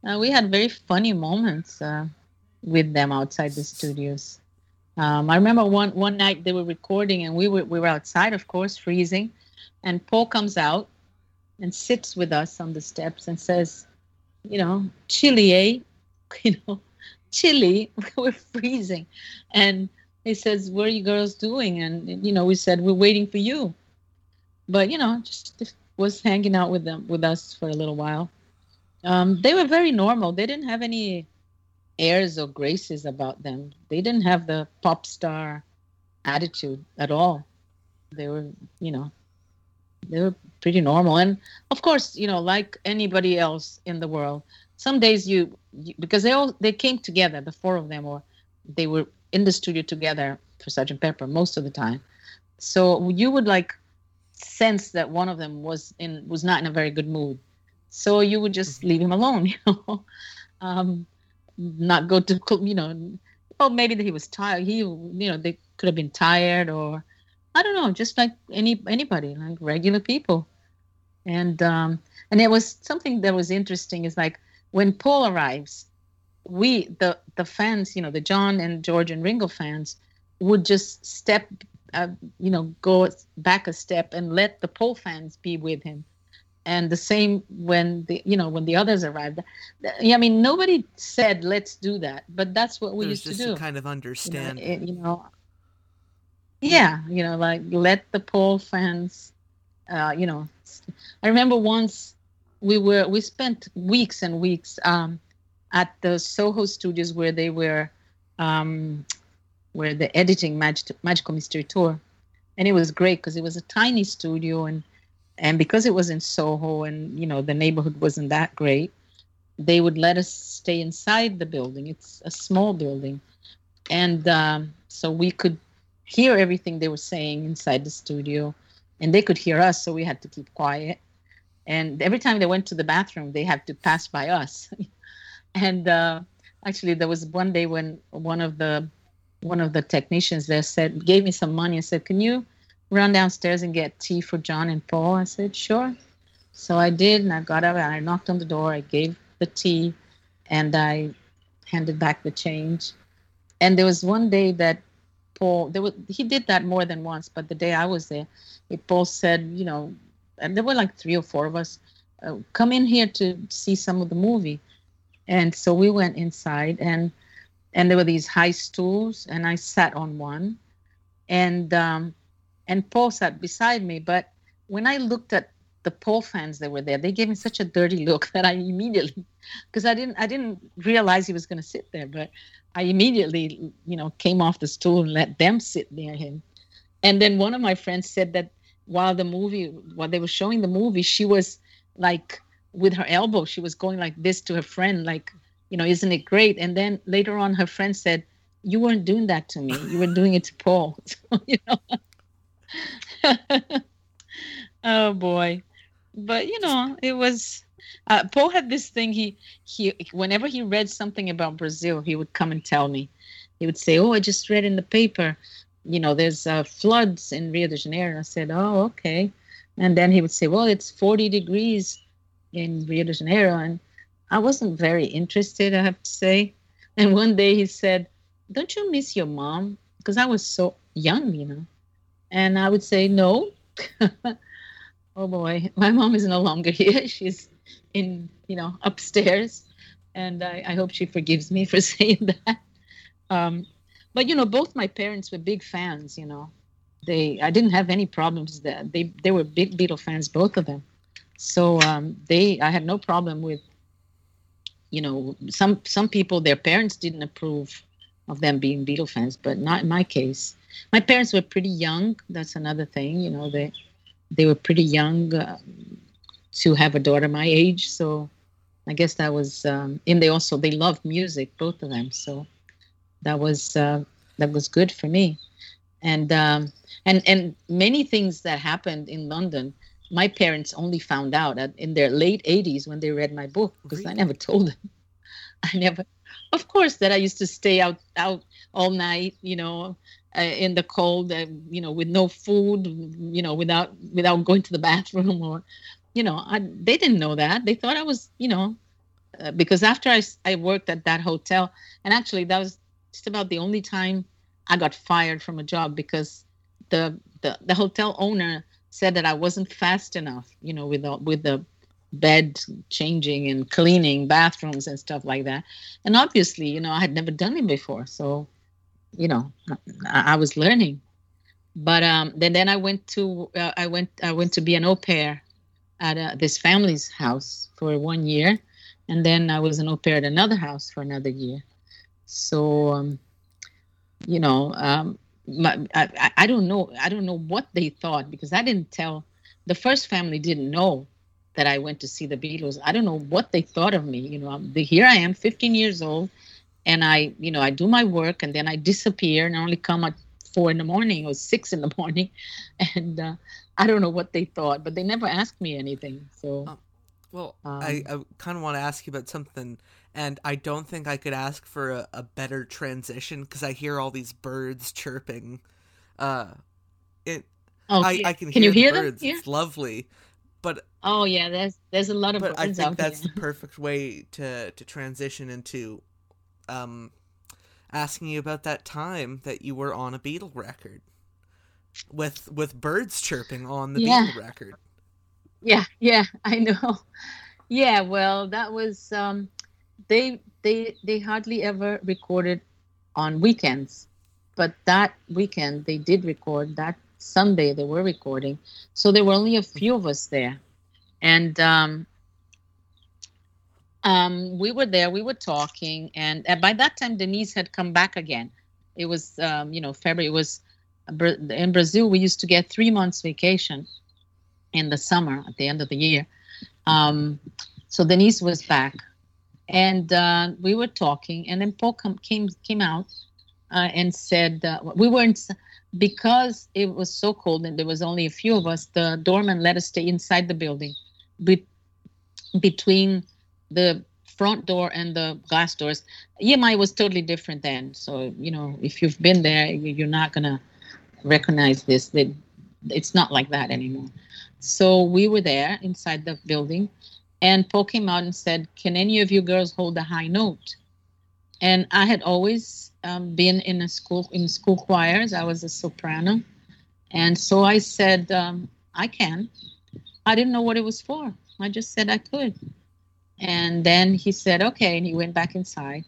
Uh, we had very funny moments uh, with them outside the studios. Um, I remember one one night they were recording, and we were we were outside, of course, freezing, and Paul comes out and sits with us on the steps and says, you know, chilly, eh? You know, chilly. We're freezing. And he says, what are you girls doing? And, you know, we said, we're waiting for you. But, you know, just was hanging out with them, with us for a little while. Um, they were very normal. They didn't have any airs or graces about them. They didn't have the pop star attitude at all. They were, you know, they were pretty normal and of course you know like anybody else in the world some days you, you, because they all they came together the four of them or they were in the studio together for sergeant pepper most of the time so you would like sense that one of them was in was not in a very good mood so you would just mm-hmm. leave him alone you know um, not go to you know. Well, maybe that he was tired. He you know they could have been tired or I don't know, just like any anybody, like regular people. And um, and it was something that was interesting is like when Paul arrives, we the the fans, you know, the John and George and Ringo fans would just step, uh, you know, go back a step and let the Paul fans be with him. And the same when the you know when the others arrived. I mean, nobody said let's do that, but that's what we used to do. kind of understand. You know, it, you know, yeah, you know, like let the Paul fans, uh, you know. I remember once we were we spent weeks and weeks um, at the Soho studios where they were um, where the editing Mag- Magical Mystery Tour, and it was great because it was a tiny studio and and because it was in Soho and you know the neighborhood wasn't that great, they would let us stay inside the building. It's a small building, and um, so we could hear everything they were saying inside the studio, and they could hear us, so we had to keep quiet. And every time they went to the bathroom, they had to pass by us. and uh, actually, there was one day when one of the one of the technicians there said gave me some money and said, "Can you run downstairs and get tea for John and Paul?" I said, "Sure." So I did, and I got up and I knocked on the door. I gave the tea, and I handed back the change. And there was one day that Paul, there was he did that more than once, but the day I was there, it, Paul said, you know, and there were like three or four of us, uh, come in here to see some of the movie, and so we went inside, and and there were these high stools, and I sat on one, and um, and Paul sat beside me, but when I looked at the Paul fans that were there, they gave me such a dirty look that I immediately, because I didn't I didn't realize he was going to sit there, but I immediately, you know, came off the stool and let them sit near him. And then one of my friends said that while the movie, while they were showing the movie, she was like with her elbow, she was going like this to her friend, like, you know, isn't it great? And then later on, her friend said, "You weren't doing that to me. You were doing it to Paul." So, you know. oh boy, but you know, it was uh, Paul had this thing. He he whenever he read something about Brazil, he would come and tell me. He would say, "Oh, I just read in the paper, you know, there's uh, floods in Rio de Janeiro." I said, "Oh, okay." And then he would say, "Well, it's 40 degrees in Rio de Janeiro," and I wasn't very interested, I have to say. And one day he said, "Don't you miss your mom?" Because I was so young, you know. And I would say, "No." oh boy, my mom is no longer here. She's in you know upstairs, and I, I hope she forgives me for saying that. Um, but you know, both my parents were big fans. You know, they I didn't have any problems. there. they they were big Beatle fans, both of them. So um, they I had no problem with. You know, some some people their parents didn't approve of them being Beatle fans, but not in my case. My parents were pretty young. That's another thing. You know, they they were pretty young. Uh, to have a daughter my age. So I guess that was, um, and they also they loved music, both of them. So that was uh, that was good for me, and um, and and many things that happened in London. My parents only found out in their late 80s when they read my book because really? I never told them. I never, of course, that I used to stay out out all night, you know, uh, in the cold, uh, you know, with no food, you know, without without going to the bathroom or you know, I, they didn't know that. They thought I was, you know, uh, because after I, I worked at that hotel, and actually that was just about the only time I got fired from a job because the the, the hotel owner said that I wasn't fast enough, you know, with the, with the bed changing and cleaning bathrooms and stuff like that. And obviously, you know, I had never done it before, so you know, I, I was learning. But um, then then I went to uh, I went I went to be an au pair at a, this family's house for one year, and then I was an au pair at another house for another year. So, um, you know, um, my, I, I don't know. I don't know what they thought because I didn't tell. The first family didn't know that I went to see the Beatles. I don't know what they thought of me. You know, the, here I am, 15 years old, and I, you know, I do my work and then I disappear and I only come at four in the morning or six in the morning, and uh, I don't know what they thought, but they never asked me anything. So, oh, well, um, I, I kind of want to ask you about something and I don't think I could ask for a, a better transition because I hear all these birds chirping. Uh, it. Oh, I, can, I can, can hear you hear the them? birds. Yeah. It's lovely, but Oh yeah, there's there's a lot of but I think that's here. the perfect way to to transition into, um, asking you about that time that you were on a Beatle record, with with birds chirping on the Yeah. Beatle record. Yeah, yeah, I know. Yeah, well, that was um, they they they hardly ever recorded on weekends, but that weekend they did record. That Sunday they were recording, so there were only a few of us there, and um, um, we were there. We were talking, and uh, by that time Denise had come back again. It was um, you know February. It was in Brazil. We used to get three months vacation in the summer at the end of the year. Um, so Denise was back, and uh, we were talking, and then Paul came came out uh, and said uh, we weren't because it was so cold and there was only a few of us. The doorman let us stay inside the building, be- between the front door and the glass doors. EMI was totally different then, so you know if you've been there, you- you're not gonna recognize this. It's not like that anymore. So we were there inside the building, and Paul came out and said, "Can any of you girls hold a high note?" And I had always um, been in a school in school choirs. I was a soprano, and so I said, um, "I can." I didn't know what it was for. I just said I could. And then he said, "Okay," and he went back inside.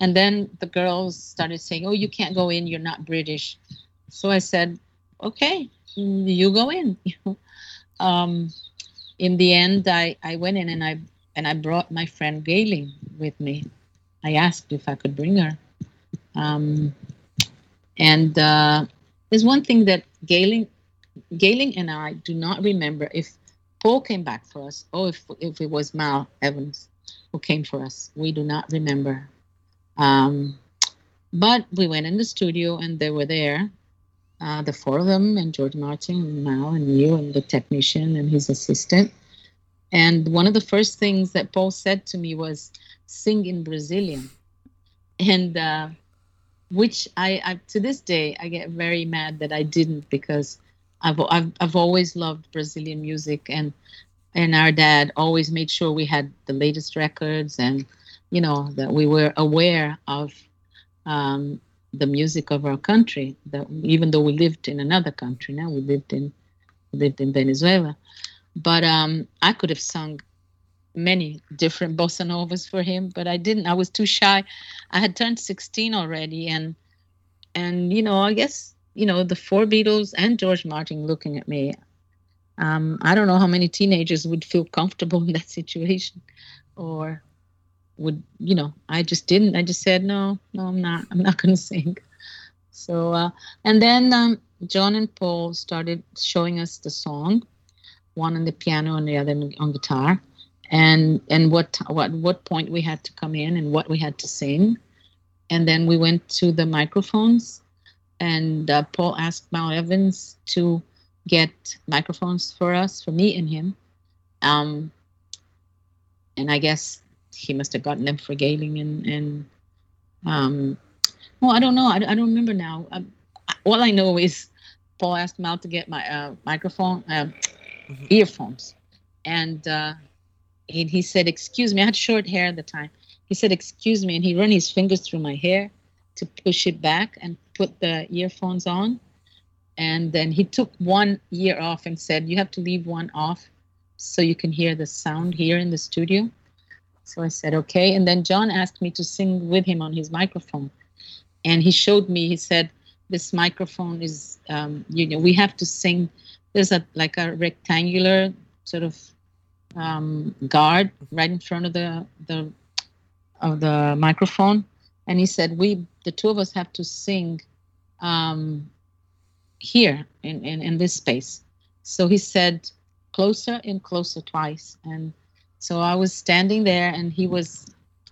And then the girls started saying, "Oh, you can't go in. You're not British." So I said, "Okay, you go in." um, in the end, I, I went in and I and I brought my friend Gayleen with me. I asked if I could bring her. Um, and uh, there's one thing that Gayleen, Gayleen and I do not remember if Paul came back for us or if, if it was Mal Evans who came for us. We do not remember. Um, but we went in the studio and they were there uh, the four of them, and George Martin, and Mal, and you, and the technician, and his assistant. And one of the first things that Paul said to me was, "Sing in Brazilian," and uh, which I, I, to this day, I get very mad that I didn't because I've, I've, I've always loved Brazilian music, and and our dad always made sure we had the latest records, and you know that we were aware of. Um, the music of our country that even though we lived in another country now we lived in lived in venezuela. But um i could have sung many different bossa novas for him but i didn't. I was too shy. I had turned 16 already and and you know i guess you know the four beatles and george martin looking at me um i don't know how many teenagers would feel comfortable in that situation or would you know i just didn't. I just said no no i'm not i'm not going to sing. So uh, and then um, john and paul started showing us the song one on the piano and the other on guitar. And and what what what point we had to come in and what we had to sing. And then we went to the microphones and uh, paul asked mal evans to get microphones for us for me and him. Um, and i guess he must have gotten them for Gayleen and and um, well, I don't know. I, I don't remember now. Um, all I know is Paul asked Mal to get my uh, microphone, uh, earphones, and uh, he, he said, "Excuse me." I had short hair at the time. He said, "Excuse me," and he ran his fingers through my hair to push it back and put the earphones on. And then he took one ear off and said, "You have to leave one off so you can hear the sound here in the studio." So I said, okay. And then John asked me to sing with him on his microphone. And he showed me, he said, this microphone is, um, you know, we have to sing. There's a like a rectangular sort of um, guard right in front of the, the of the microphone. And he said, we, the two of us have to sing um, here in, in, in this space. So he said, closer and closer twice. And so I was standing there, and he was,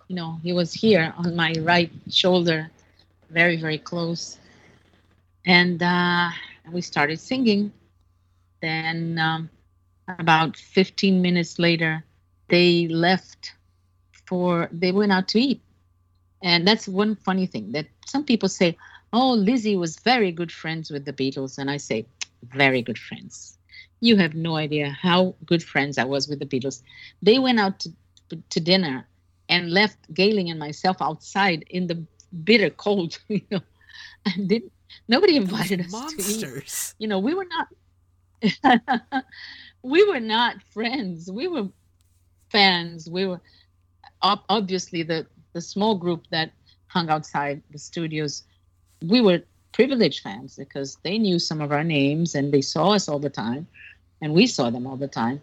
you know, he was here on my right shoulder, very, very close. And uh, we started singing. Then, um, about 15 minutes later, they left for they went out to eat, and that's one funny thing that some people say, "Oh, Lizzie was very good friends with the Beatles," and I say, "Very good friends." You have no idea how good friends I was with the Beatles. They went out to, to dinner and left Gayleen and myself outside in the bitter cold, you know, and didn't nobody invited us monsters. to eat. You know, we were not we were not friends. We were fans. We were obviously the the small group that hung outside the studios. We were privileged fans because they knew some of our names and they saw us all the time, and we saw them all the time.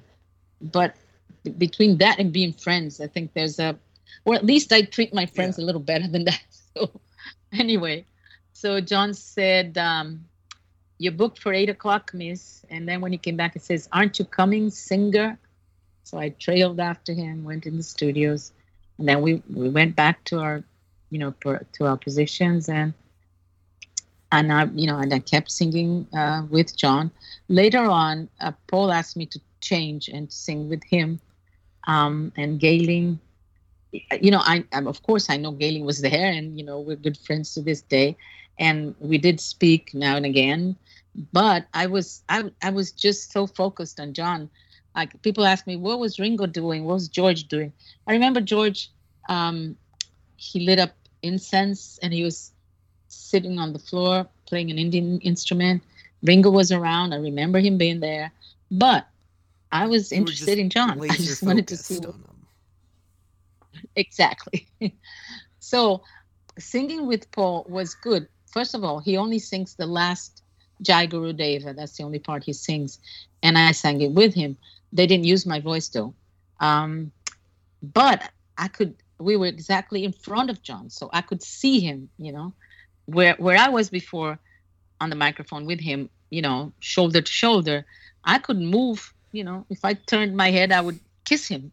But b- between that and being friends, I think there's a, or at least I treat my friends a little better than that. So, anyway, so John said, um, "You're booked for eight o'clock, Miss." And then when he came back, he says, "Aren't you coming, singer?" So I trailed after him, went in the studios, and then we we went back to our, you know, per, to our positions, and and I, you know, and I kept singing uh, with John. Later on, uh, Paul asked me to change and sing with him, um, and Gayleen. You know, I, I of course I know Gayleen was there, and you know we're good friends to this day, and we did speak now and again. But I was I I was just so focused on John like people ask me what was ringo doing what was george doing i remember george um, he lit up incense and he was sitting on the floor playing an indian instrument. Ringo was around. I remember him being there. But i was You interested in john. I just wanted to see what, exactly. So singing with paul was good. First of all he only sings the last jai guru deva. That's the only part he sings. And i sang it with him. They didn't use my voice though. Um, but i could we were exactly in front of john so i could see him you know where where i was before on the microphone with him you know shoulder to shoulder i could move you know if i turned my head i would kiss him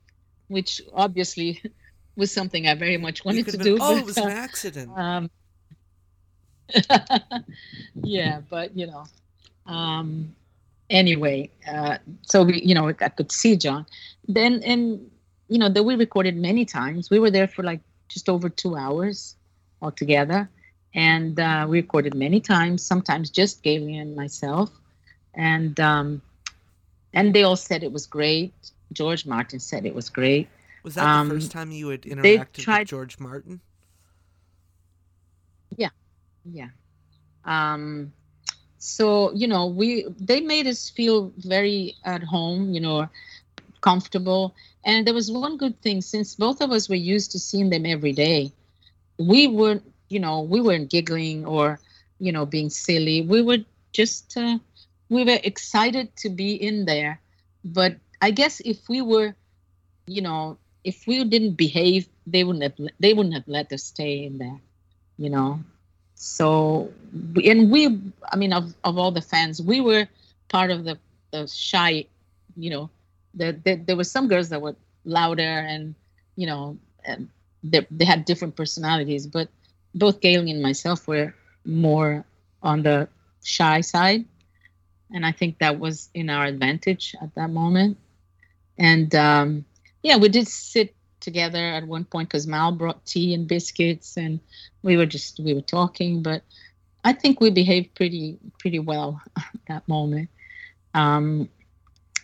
which obviously was something i very much wanted to been, do oh, but, it was uh, an accident. um, yeah, but you know, um, anyway, uh, so we, you know, I could see John. Then, and you know, that we recorded many times. We were there for like just over two hours altogether, and uh, we recorded many times. Sometimes just Gayleen and myself, and um, and they all said it was great. George Martin said it was great. was that um, the first time you had interacted tried- with George Martin? yeah yeah. um so you know we they made us feel very at home you know comfortable and there was one good thing since both of us were used to seeing them every day we weren't you know we weren't giggling or you know being silly. We were just uh, we were excited to be in there. But i guess if we were you know if we didn't behave they wouldn't have they wouldn't have let us stay in there you know? So and we i mean of, of all the fans we were part of the, the shy you know the, the, there were some girls that were louder and you know and they, they had different personalities. But both Gayleen and myself were more on the shy side. And i think that was in our advantage at that moment. And um, yeah we did sit together at one point because mal brought tea and biscuits and we were just we were talking. But i think we behaved pretty pretty well at that moment. Um,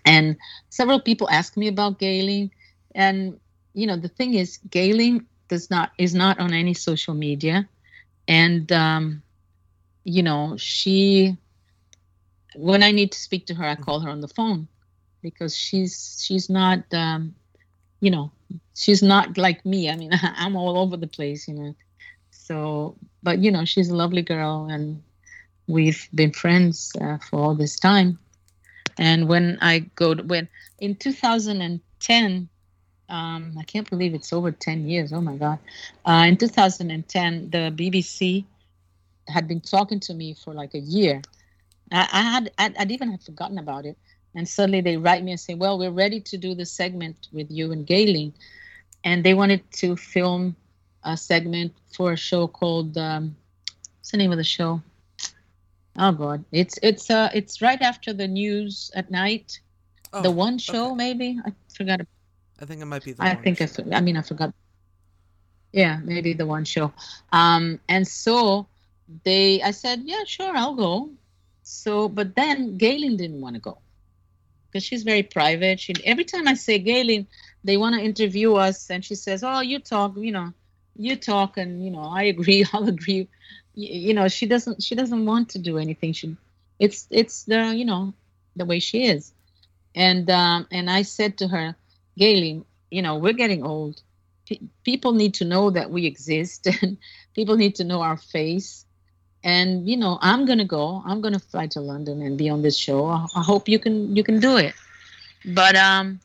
and several people asked me about Gayleen, and you know the thing is Gayleen does not is not on any social media. And um, you know she when i need to speak to her i call her on the phone because she's she's not um, you know she's not like me. I mean i'm all over the place you know. So but you know she's a lovely girl and we've been friends uh, for all this time. And when i go to when in 2010 um, i can't believe it's over 10 years. Oh my god. Uh, in 2010 the bbc had been talking to me for like a year. I, I had I'd, I'd even had forgotten about it. And suddenly they write me and say well we're ready to do the segment with you and Gayleen and they wanted to film a segment for a show called um, what's the name of the show? Oh god. It's it's uh it's right after the news at night. Oh, the one show okay. maybe? I forgot I think it might be the i one think I, show. for- I mean i forgot Yeah, maybe the one show. Um, and so they, I said, yeah, sure, I'll go. So, but then Gayleen didn't want to go because she's very private. She every time I say Gayleen, they want to interview us, and she says, "Oh, you talk, you know, you talk, and you know, I agree, I'll agree." You, you know, she doesn't, she doesn't want to do anything. She, it's, it's the, you know, the way she is, and um, and I said to her, Gayleen, you know, we're getting old. P- people need to know that we exist, and people need to know our face. And you know i'm gonna go. I'm gonna fly to london and be on this show. I, I hope you can you can do it. But um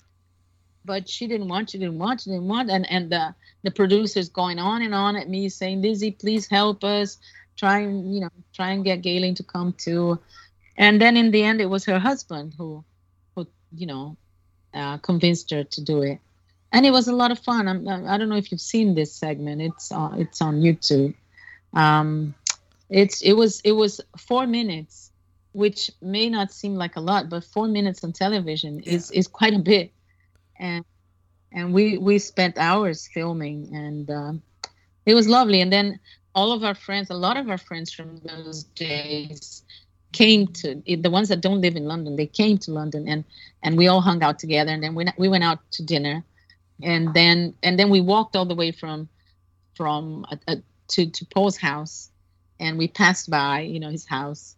but she didn't want she didn't want she didn't want. And and the the producers going on and on at me saying lizzie please help us. Try and you know try and get gayleen to come too. And then in the end it was her husband who who you know uh, convinced her to do it. And it was a lot of fun. I'm, i don't know if you've seen this segment. It's uh, it's on youtube. Um it's it was it was four minutes which may not seem like a lot but four minutes on television yeah. is is quite a bit. And and we we spent hours filming and uh, it was lovely. And then all of our friends a lot of our friends from those days came to the ones that don't live in london they came to london and and we all hung out together and then we, we went out to dinner and then and then we walked all the way from from a, a, to to paul's house and we passed by, you know, his house,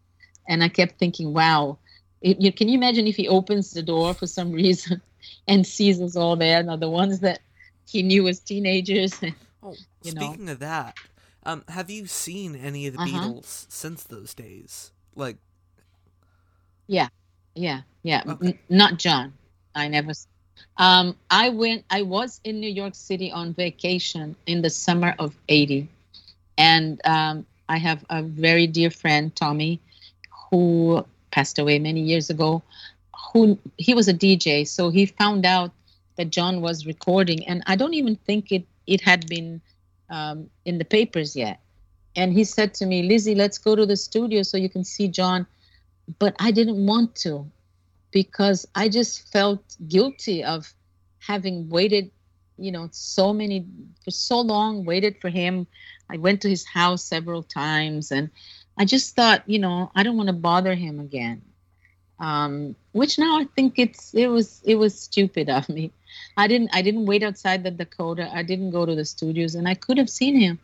and I kept thinking, wow, it, you, can you imagine if he opens the door for some reason and sees us all there? Now the ones that he knew as teenagers. oh, speaking know. of that, um, have you seen any of the uh-huh. Beatles since those days? Like, yeah, yeah, yeah. Okay. N- not John. I never. Um, I went. I was in New York City on vacation in the summer of '80, and um, I have a very dear friend, Tommy, who passed away many years ago. Who he was a DJ, so he found out that John was recording, and I don't even think it it had been um, in the papers yet. And he said to me, Lizzie, let's go to the studio so you can see John. But I didn't want to because I just felt guilty of having waited, you know, so many for so long, waited for him I went to his house several times, and I just thought, you know, I don't want to bother him again. Um, which now I think it's it was it was stupid of me. I didn't I didn't wait outside the Dakota. I didn't go to the studios, and I could have seen him.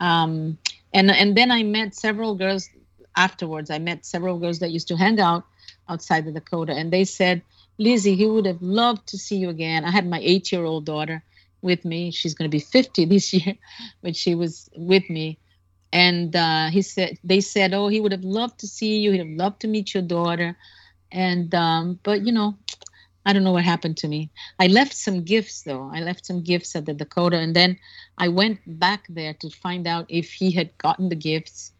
Um, and and then I met several girls afterwards. I met several girls that used to hang out outside the Dakota, and they said, Lizzie, he would have loved to see you again. I had my eight year old daughter, with me. She's going to be 50 this year, but she was with me. And uh, he said, they said, oh, he would have loved to see you. He'd have loved to meet your daughter. And, um, but you know, I don't know what happened to me. I left some gifts though. I left some gifts at the Dakota. And then I went back there to find out if he had gotten the gifts.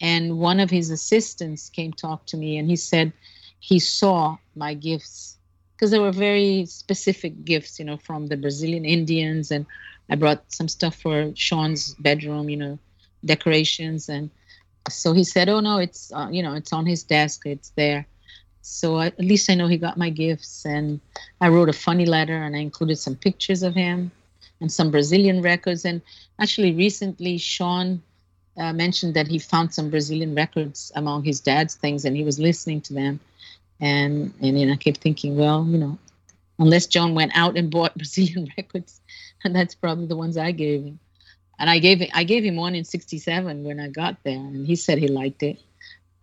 And one of his assistants came talk to me and he said he saw my gifts because they were very specific gifts, you know, from the Brazilian Indians, and I brought some stuff for Sean's bedroom, you know, decorations, and so he said, "Oh no, it's uh, you know, it's on his desk, it's there." So I, at least I know he got my gifts, and I wrote a funny letter, and I included some pictures of him and some Brazilian records, and actually recently Sean. Uh, mentioned that he found some Brazilian records among his dad's things, and he was listening to them and and then I kept thinking, well, you know, unless John went out and bought Brazilian records, and that's probably the ones I gave him. And I gave I gave him one in '67 when I got there, and he said he liked it.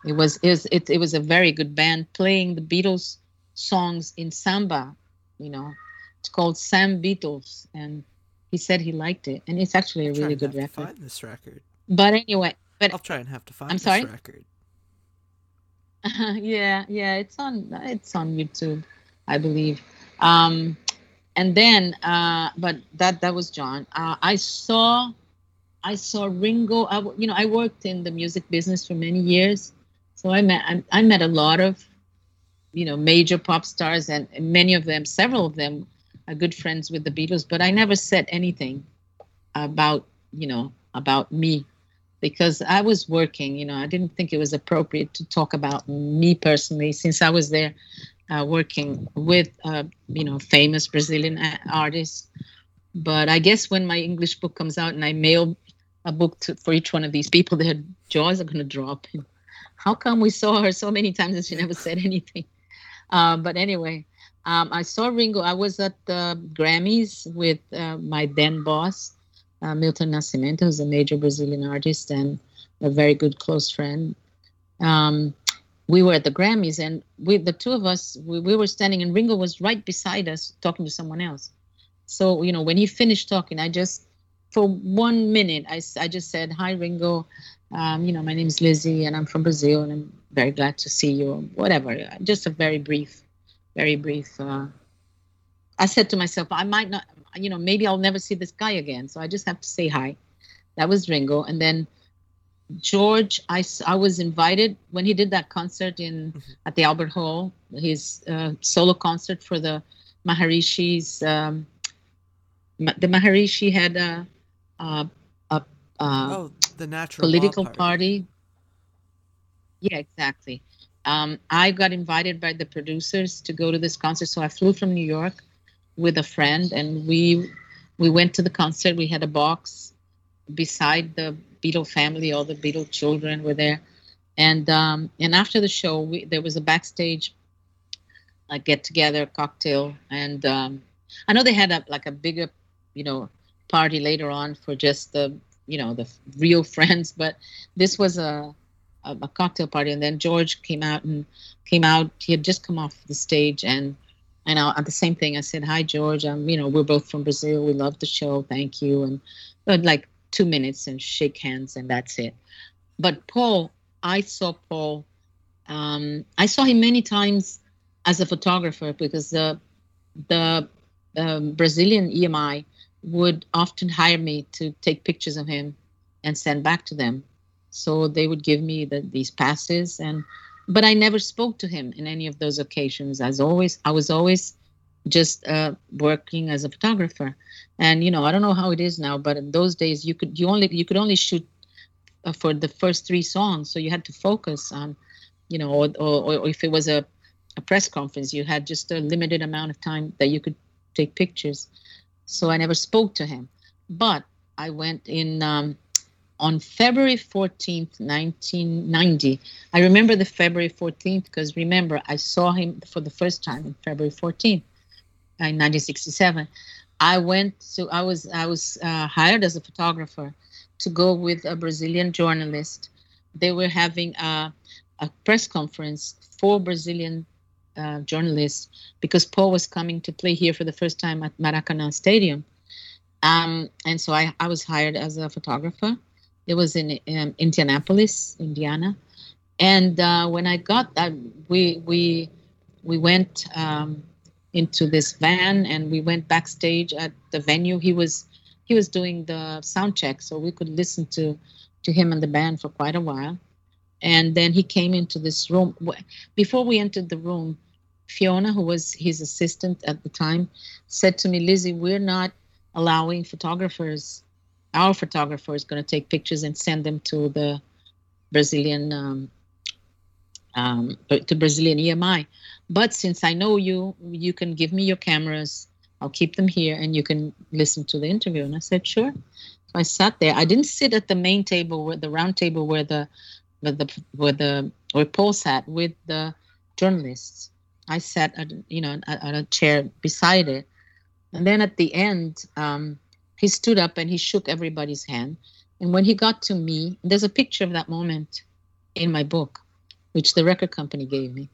It was it was it, it was a very good band playing the Beatles songs in samba, you know. It's called Sambeatles, and he said he liked it, and it's actually a really good record. find this record. But anyway, but I'll try and have to find I'm sorry? record. yeah, yeah, it's on it's on YouTube, I believe. Um, and then, uh, but that that was John. Uh, I saw, I saw Ringo. I, you know, I worked in the music business for many years, so I met I, I met a lot of, you know, major pop stars, and many of them, several of them, are good friends with the Beatles. But I never said anything about you know about me because I was working. You know, I didn't think it was appropriate to talk about me personally since I was there uh, working with, uh, you know, famous Brazilian artists. But I guess when my English book comes out and I mail a book to, for each one of these people, their jaws are going to drop. How come we saw her so many times and she never said anything? Uh, but anyway, um, I saw Ringo. I was at the Grammys with uh, my then boss, uh, Milton Nascimento, who's a major Brazilian artist and a very good close friend. Um, we were at the Grammys, and we, the two of us, we, we were standing, and Ringo was right beside us talking to someone else. So, you know, when he finished talking, I just, for one minute, I, I just said, Hi, Ringo. Um, you know, my name is Lizzie, and I'm from Brazil, and I'm very glad to see you, whatever. Just a very brief, very brief. Uh, I said to myself, I might not, you know, maybe I'll never see this guy again. So I just have to say hi. That was Ringo. And then George, I, I was invited when he did that concert in mm-hmm. at the Albert Hall, his uh, solo concert for the Maharishi's. Um, the Maharishi had a, a, a, a oh, the natural political party. party. Yeah, exactly. Um, I got invited by the producers to go to this concert, so I flew from New York with a friend, and we we went to the concert. We had a box beside the Beatle family, all the Beatle children were there, and um, and after the show, we, there was a backstage a get together cocktail, and um, I know they had a like a bigger, you know, party later on for just the you know the real friends, but this was a a, a cocktail party, and then George came out and came out. He had just come off the stage and. And I, at the same thing. I said, "Hi, George. Um, you know, we're both from Brazil. We love the show. Thank you." And but like two minutes and shake hands and that's it. But Paul, I saw Paul. Um, I saw him many times as a photographer because the the um, Brazilian EMI would often hire me to take pictures of him and send back to them. So they would give me the, these passes and but I never spoke to him in any of those occasions. As always, I was always just uh, working as a photographer and you know i don't know how it is now but in those days you could you only you could only shoot uh, for the first three songs so you had to focus on you know or, or, or if it was a, a press conference you had just a limited amount of time that you could take pictures so i never spoke to him. But i went in um, on february 14th 1990 i remember the february 14th because remember i saw him for the first time in february 14th in 1967 I went to I was I was uh, hired as a photographer to go with a Brazilian journalist. They were having a, a press conference for Brazilian uh, journalists because Paul was coming to play here for the first time at Maracanã Stadium. Um, and so I, I was hired as a photographer. It was in um, Indianapolis, Indiana. And uh, when I got that, we we we went um, into this van and we went backstage at the venue he was he was doing the sound check so we could listen to to him and the band for quite a while and then he came into this room before we entered the room fiona who was his assistant at the time said to me lizzie we're not allowing photographers our photographer is going to take pictures and send them to the brazilian um, um, to brazilian emi but since I know you, you can give me your cameras. I'll keep them here and you can listen to the interview. And I said, sure. So I sat there. I didn't sit at the main table where the round table where the where the where the Paul sat with the journalists. I sat at you know at, a chair beside it. And then at the end, um, he stood up and he shook everybody's hand. And when he got to me, there's a picture of that moment in my book, which the record company gave me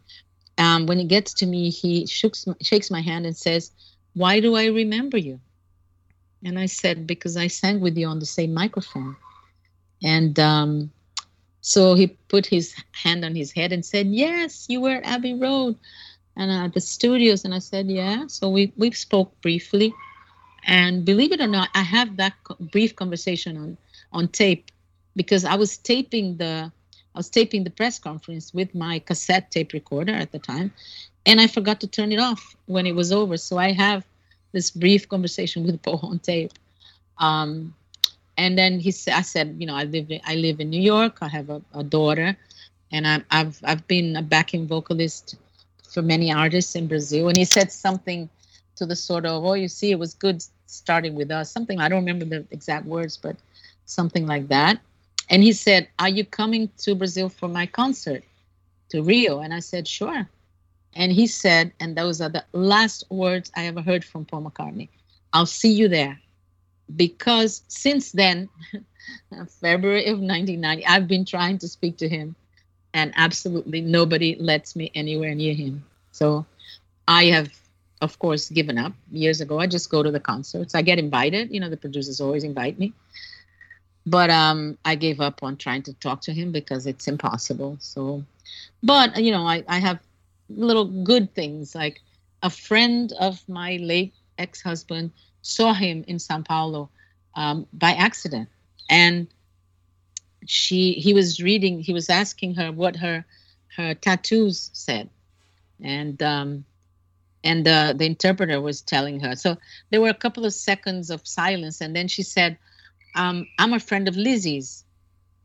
um, when he gets to me, he shakes, shakes my hand and says, Why do I remember you? And I said, Because I sang with you on the same microphone. And um, so he put his hand on his head and said, Yes, you were at Abbey Road and uh, the studios. And I said, Yeah. So we, we spoke briefly. And believe it or not, I have that brief conversation on, on tape because I was taping the I was taping the press conference with my cassette tape recorder at the time, and I forgot to turn it off when it was over. So I have this brief conversation with Paul on tape. Um, and then he said, "I said, you know, I live I live in New York. I have a, a daughter, and i I've I've been a backing vocalist for many artists in Brazil." And he said something to the sort of, "Oh, you see, it was good starting with us. Something I don't remember the exact words, but something like that. And he said, "Are you coming to Brazil for my concert to Rio?" And I said, "Sure." And he said, and those are the last words I ever heard from Paul McCartney. I'll see you there. Because since then, February of 1990, I've been trying to speak to him, and absolutely nobody lets me anywhere near him. So I have, of course, given up years ago. I just go to the concerts. I get invited. You know, the producers always invite me. But um, I gave up on trying to talk to him because it's impossible. So, but, you know, I, I have little good things like a friend of my late ex-husband saw him in Sao Paulo um, by accident, and she he was reading. He was asking her what her her tattoos said, and um, and uh, the interpreter was telling her. So there were a couple of seconds of silence, and then she said, um, "I'm a friend of Lizzie's,"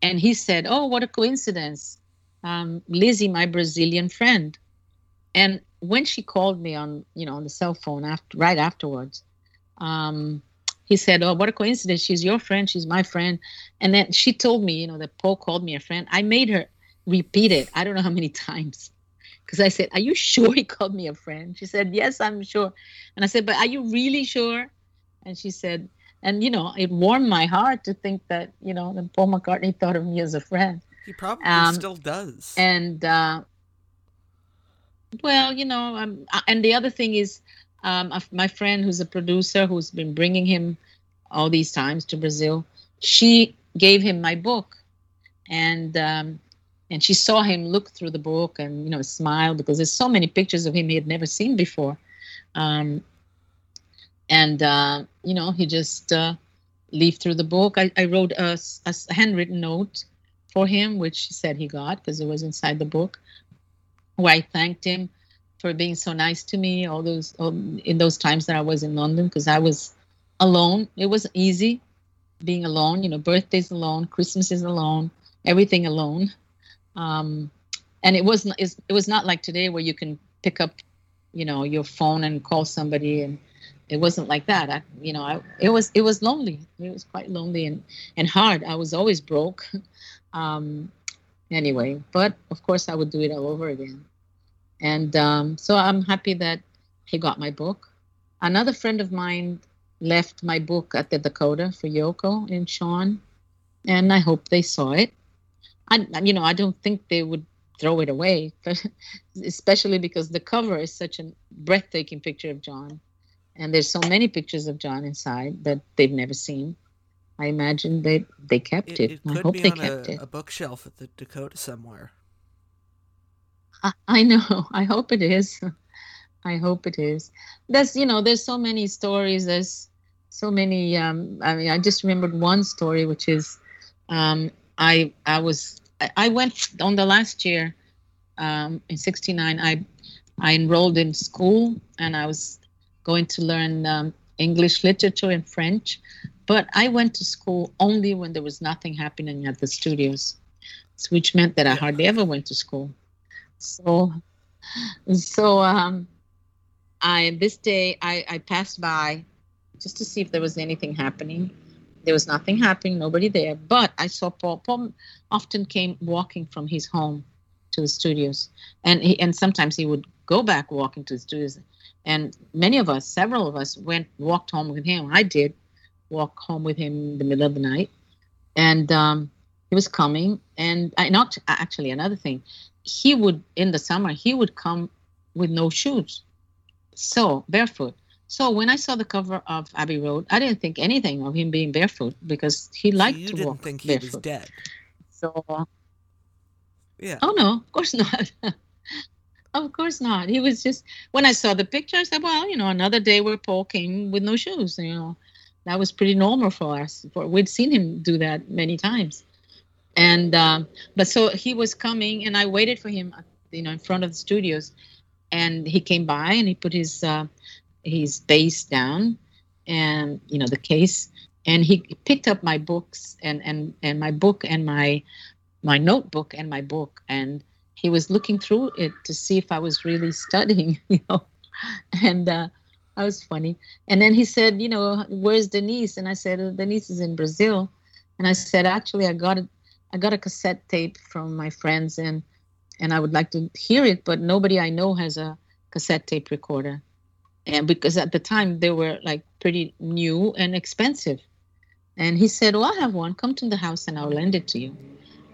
and he said, "Oh, what a coincidence! Um, Lizzie, my Brazilian friend." And when she called me on, you know, on the cell phone after right afterwards, um, he said, "Oh, what a coincidence! She's your friend. She's my friend." And then she told me, you know, that Paul called me a friend. I made her repeat it. I don't know how many times, because I said, "Are you sure he called me a friend?" She said, "Yes, I'm sure." And I said, "But are you really sure?" And she said, and you know, it warmed my heart to think that you know that Paul McCartney thought of me as a friend. He probably um, still does. And uh, well, you know, um, and the other thing is, um, my friend who's a producer who's been bringing him all these times to Brazil, she gave him my book, and um, and she saw him look through the book and you know smile because there's so many pictures of him he had never seen before, um, and uh, you know he just uh, leafed through the book. I, I wrote a, a handwritten note for him, which she said he got because it was inside the book where I thanked him for being so nice to me all those um, in those times that I was in London because I was alone. It was easy being alone. You know, birthdays alone, Christmas is alone, everything alone. Um, and it wasn't it was not like today where you can pick up, you know, your phone and call somebody and it wasn't like that. I, you know, I, it was it was lonely. It was quite lonely and and hard. I was always broke. Um, anyway. But of course, I would do it all over again. And um, so I'm happy that he got my book. Another friend of mine left my book at the Dakota for Yoko and Sean, and I hope they saw it. I, you know, I don't think they would throw it away, but especially because the cover is such a breathtaking picture of John, and there's so many pictures of John inside that they've never seen. I imagine they they kept it. it. I hope they kept a, it. A bookshelf at the Dakota somewhere. I, know. I hope it is. I hope it is. There's you know there's so many stories. There's so many. Um, I mean, I just remembered one story, which is um, I I was I, I went on the last year um, in '69. I I enrolled in school and I was going to learn um, English literature and French. But I went to school only when there was nothing happening at the studios, which meant that I hardly ever went to school. So, so um, I this day I, I passed by just to see if there was anything happening. There was nothing happening, nobody there. But I saw Paul. Paul often came walking from his home to the studios, and he, and sometimes he would go back walking to the studios. And many of us, several of us, went walked home with him. I did walk home with him in the middle of the night, and um, he was coming. And I not actually another thing, he would in the summer he would come with no shoes, so barefoot. So when I saw the cover of Abbey Road, I didn't think anything of him being barefoot because he liked so to didn't walk think he barefoot. was dead. So yeah. Oh no, of course not. of course not. He was just when I saw the picture, I said, "Well, you know, another day where Paul came with no shoes." You know, that was pretty normal for us. For we'd seen him do that many times, and um, but so he was coming, and I waited for him, you know, in front of the studios, and he came by and he put his uh, his bass down, and you know the case, and he picked up my books and and and my book and my my notebook and my book, and he was looking through it to see if I was really studying, you know, and. Uh, that was funny. And then he said, you know, where's Denise? And I said, Denise is in Brazil. And I said, actually, I got a, I got a cassette tape from my friends, and and I would like to hear it, but nobody I know has a cassette tape recorder. And because at the time they were like pretty new and expensive. And he said, Well, I have one. Come to the house and I'll lend it to you.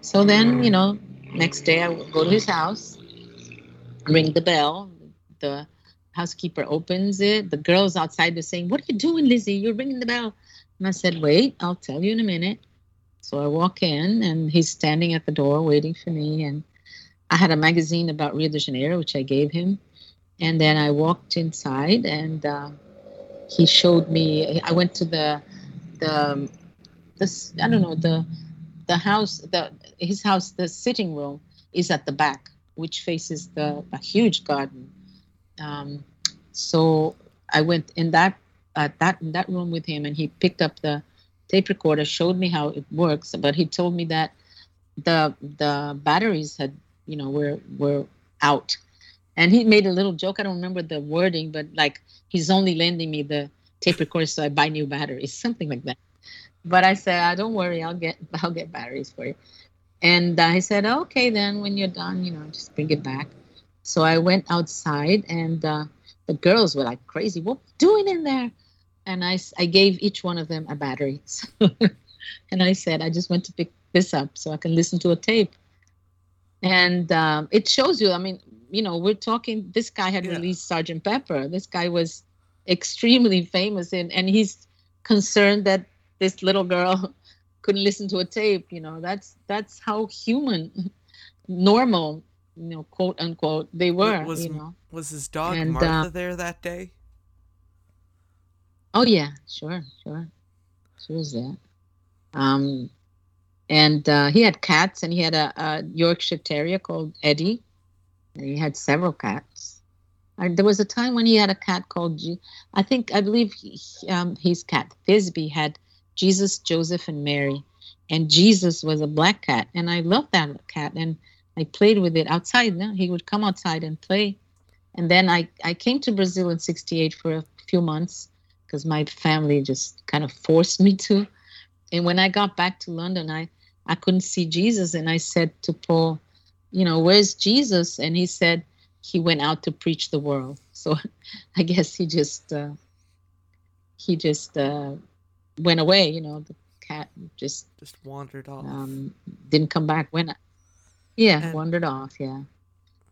So then, you know, next day I would go to his house, ring the bell. The housekeeper opens it. The girls outside are saying, What are you doing, Lizzie? You're ringing the bell. And I said, Wait, I'll tell you in a minute. So I walk in and he's standing at the door waiting for me. And I had a magazine about Rio de Janeiro, which I gave him. And then I walked inside and uh, he showed me, I went to the, the, this, I don't know, the, the house, the, his house, the sitting room is at the back, which faces the, a huge garden. Um, so I went in that, uh, that, in that room with him and he picked up the tape recorder, showed me how it works, but he told me that the, the batteries had, you know, were, were out and he made a little joke. I don't remember the wording, but like he's only lending me the tape recorder so I buy new batteries, something like that. But I said, oh, "Don't worry, I'll get I'll get batteries for you." And I said, "Okay, then when you're done, you know, just bring it back." So I went outside, and uh, the girls were like crazy. What doing in there? And I I gave each one of them a battery. and I said, "I just went to pick this up so I can listen to a tape." And um, it shows you. I mean, you know, we're talking. This guy had yeah. released Sergeant Pepper. This guy was extremely famous, and and he's concerned that this little girl couldn't listen to a tape. You know, that's that's how human, normal, you know, quote unquote, they were. Was you know, was his dog and, Martha uh, there that day? Oh yeah, sure, sure, she was that. Um, and uh, he had cats, and he had a, a Yorkshire Terrier called Eddie he had several cats. And there was a time when he had a cat called, G- I think, I believe he, um, his cat, Thisbe, had Jesus, Joseph, and Mary. And Jesus was a black cat. And I loved that cat. And I played with it outside. No? He would come outside and play. And then I, I came to Brazil in 68 for a few months because my family just kind of forced me to. And when I got back to London, I, I couldn't see Jesus. And I said to Paul, you know, where's Jesus? And he said he went out to preach the world. So I guess he just uh, he just uh, went away. You know, the cat just just wandered off. Um, didn't come back. When yeah, and, wandered off. Yeah,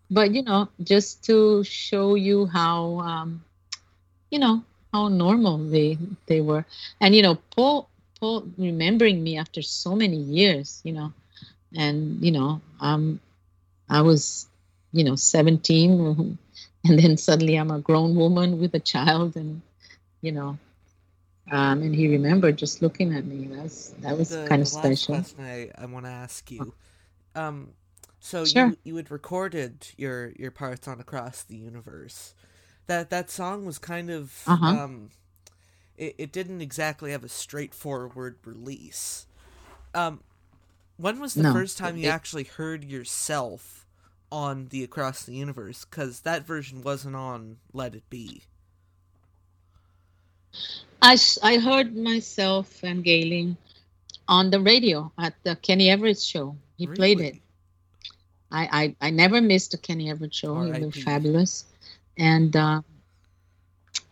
but you know, just to show you how um, you know how normal they they were, and you know, Paul Paul remembering me after so many years. You know, and you know, um, I was, you know, 17, and then suddenly I'm a grown woman with a child, and you know, um, and he remembered just looking at me. That's that was the, kind of special. Last question I, I want to ask you. Um, so sure. you you had recorded your your parts on Across the Universe. That that song was kind of uh-huh. um, it, it didn't exactly have a straightforward release. Um, when was the no, first time you it, actually heard yourself on the Across the Universe because that version wasn't on Let It Be. I, I heard myself and Gayleen on the radio at the Kenny Everett show. He really? played it. I, I I never missed a Kenny Everett show. He was fabulous, and uh,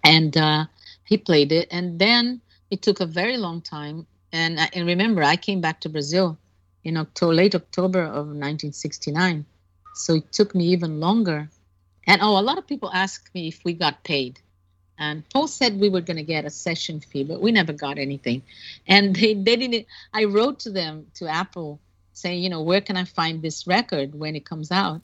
and uh, he played it. And then it took a very long time. And and remember, I came back to Brazil in October, late October of 1969 so it took me even longer. And oh, a lot of people ask me if we got paid. And Paul said we were going to get a session fee, but we never got anything. And they, they didn't. I wrote to them, to Apple, saying, you know, where can I find this record when it comes out?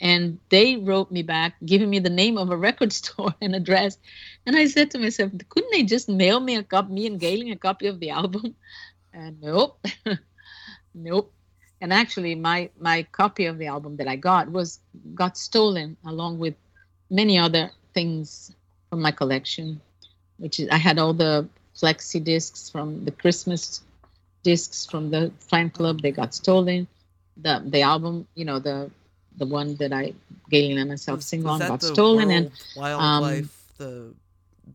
And they wrote me back, giving me the name of a record store and address. And I said to myself, couldn't they just mail me a copy, me and Gayleen, a copy of the album? And nope, nope and actually my my copy of the album that i got was got stolen along with many other things from my collection which is i had all the flexi discs from the christmas discs from the fan club they got stolen the the album you know the the one that i Gayleen and myself sing on got stolen and wildlife um, the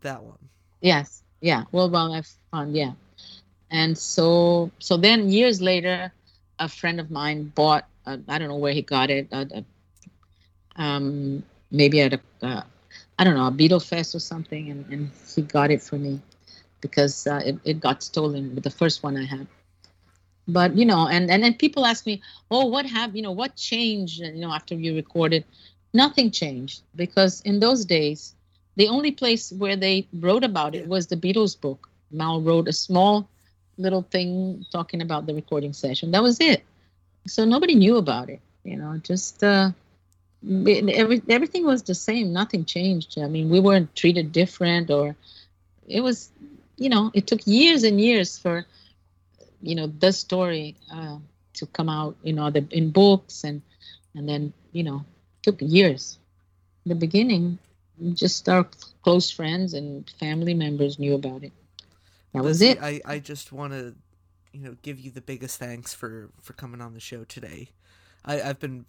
that one. Yes, yeah. World Wildlife Fund, yeah. And so, so then years later, a friend of mine bought. I I don't know where he got it. A, a, um, maybe at a, uh, I don't know, a Beatle Fest or something, and, and he got it for me because uh, it, it got stolen with the first one I had. But you know, and and then people ask me, oh, what have You know, what changed? You know, after you recorded, nothing changed because in those days, the only place where they wrote about it was the Beatles book. Mal wrote a small little thing talking about the recording session. That was it. So nobody knew about it. You know, just uh, it- every everything was the same. Nothing changed. I mean, we weren't treated different, or it was, you know, it took years and years for, you know, the story uh, to come out. You know, the in books and and then you know, took years. In the beginning, just our close friends and family members knew about it. That was it. I, I just want to, you know, give you the biggest thanks for for coming on the show today. I, I've been,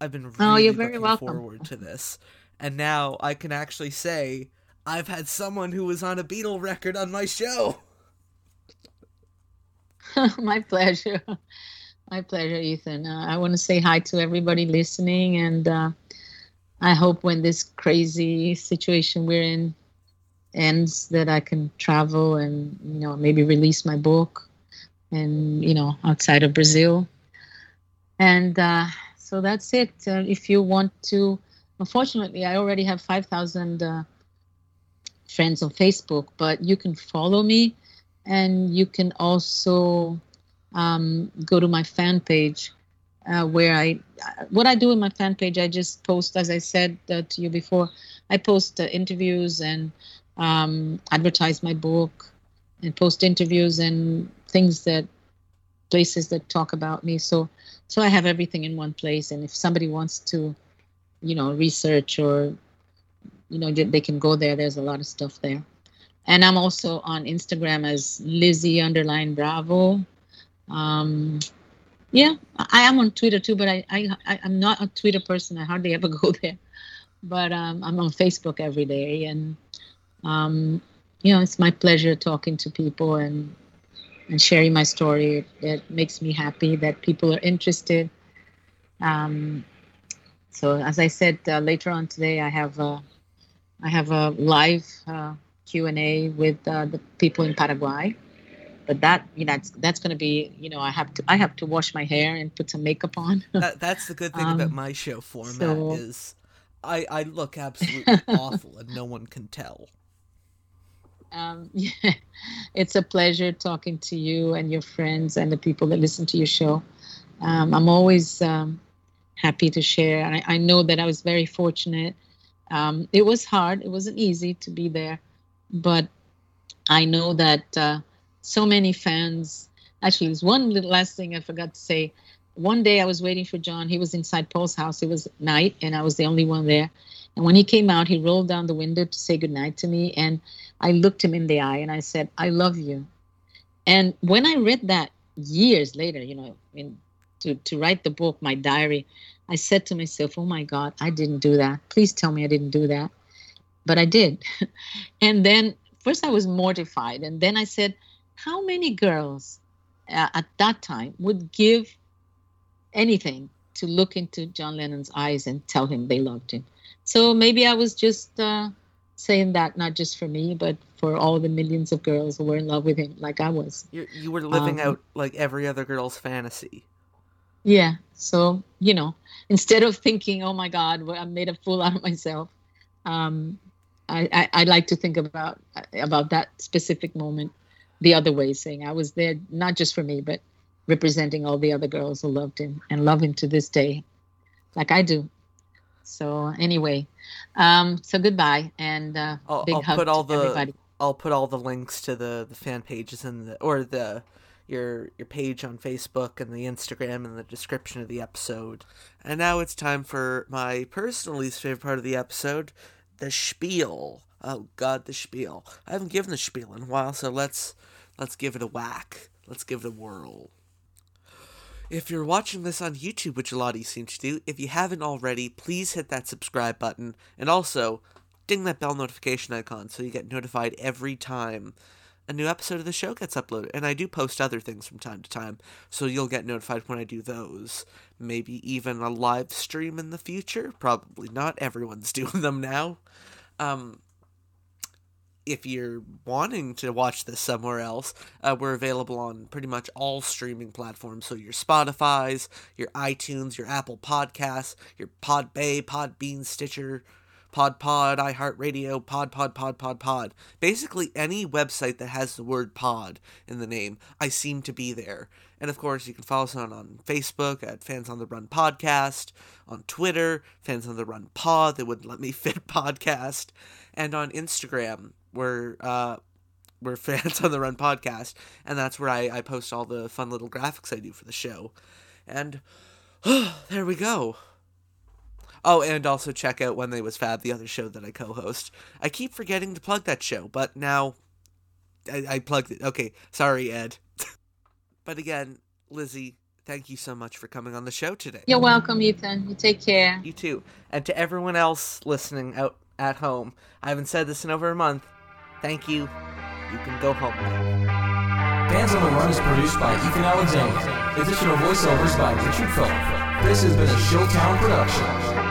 I've been really Oh, you're very looking welcome. forward to this, and now I can actually say I've had someone who was on a Beatle record on my show. My pleasure. My pleasure, Ethan. Uh, I want to say hi to everybody listening, and uh, I hope when this crazy situation we're in ends, that I can travel and you know maybe release my book, and you know outside of Brazil. And uh, so that's it. Uh, if you want to, unfortunately, I already have five thousand uh, friends on Facebook, but you can follow me and you can also um, go to my fan page uh, where I what I do in my fan page I just post as I said uh, to you before. I post uh, interviews and um, advertise my book and post interviews and things that places that talk about me. So so I have everything in one place. And if somebody wants to you know research or you know they can go there. There's a lot of stuff there and I'm also on Instagram as Lizzie underline Bravo. Um, yeah, I am on Twitter too, but I, I I- I'm not a Twitter person. I hardly ever go there. But um, I'm on Facebook every day, and um, you know it's my pleasure talking to people and and sharing my story. It makes me happy that people are interested. Um, so as I said uh, later on today, I have uh, I have a live. Uh, Q and A with uh, the people in Paraguay. But that you know that's that's going to be you know I have to I have to wash my hair and put some makeup on. That that's the good thing about Um, my show format so- is I I look absolutely awful and no one can tell. um, yeah, it's a pleasure talking to you and your friends and the people that listen to your show. Um, I'm always um, happy to share. I, I know that I was very fortunate. Um, it was hard. It wasn't easy to be there, but I know that uh, so many fans. Actually, there's one little last thing I forgot to say. One day I was waiting for John. He was inside Paul's house. It was night, and I was the only one there. And when he came out, he rolled down the window to say goodnight to me. And I looked him in the eye and I said, I love you. And when I read that years later, you know, in, to, to write the book, my diary, I said to myself, oh my God, I didn't do that. Please tell me I didn't do that. But I did. and then first I was mortified. And then I said, how many girls uh, at that time would give anything to look into John Lennon's eyes and tell him they loved him? So maybe I was just uh, saying that not just for me, but for all the millions of girls who were in love with him, like I was. You you were living Um, out like every other girl's fantasy. Yeah. So you know, instead of thinking, "Oh my God, I made a fool out of myself," um, I, I I like to think about about that specific moment the other way, saying I was there not just for me, but representing all the other girls who loved him and love him to this day, like I do. So anyway, um, so goodbye and uh, I'll, big I'll hug put all the everybody. I'll put all the links to the, the fan pages and the or the your your page on Facebook and the Instagram in the description of the episode. And now it's time for my personal least favorite part of the episode, the spiel. Oh God, the spiel. I haven't given the spiel in a while, so let's let's give it a whack. Let's give it a whirl. If you're watching this on YouTube, which a lot of you seem to do, if you haven't already, please hit that subscribe button. And also, ding that bell notification icon so you get notified every time a new episode of the show gets uploaded. And I do post other things from time to time, so you'll get notified when I do those. Maybe even a live stream in the future. Probably not. Everyone's doing them now. Um, if you're wanting to watch this somewhere else, uh, we're available on pretty much all streaming platforms. So your Spotify's, your iTunes, your Apple Podcasts, your Podbay, Podbean, Stitcher, Pod Pod, iHeartRadio, Pod Pod Pod Pod Pod. Basically, any website that has the word pod in the name, I seem to be there. And of course, you can follow us on, on Facebook at Fans on the Run Podcast, on Twitter, Fans on the Run Pod, they wouldn't let me fit podcast, and on Instagram, where uh, we're Fans on the Run Podcast, and that's where I, I post all the fun little graphics I do for the show. And there we go. Oh, and also check out When They Was Fab, the other show that I co-host. I keep forgetting to plug that show, but now I, I plugged it. Okay, sorry, Ed. but again, Lizzie, thank you so much for coming on the show today. You're welcome, Ethan. You take care. You too. And to everyone else listening out at home, I haven't said this in over a month. Thank you. You can go home now. Fans on the Run is produced by Ethan Alexander. Additional voiceovers by Richard Phillip. This has been a Showtown production.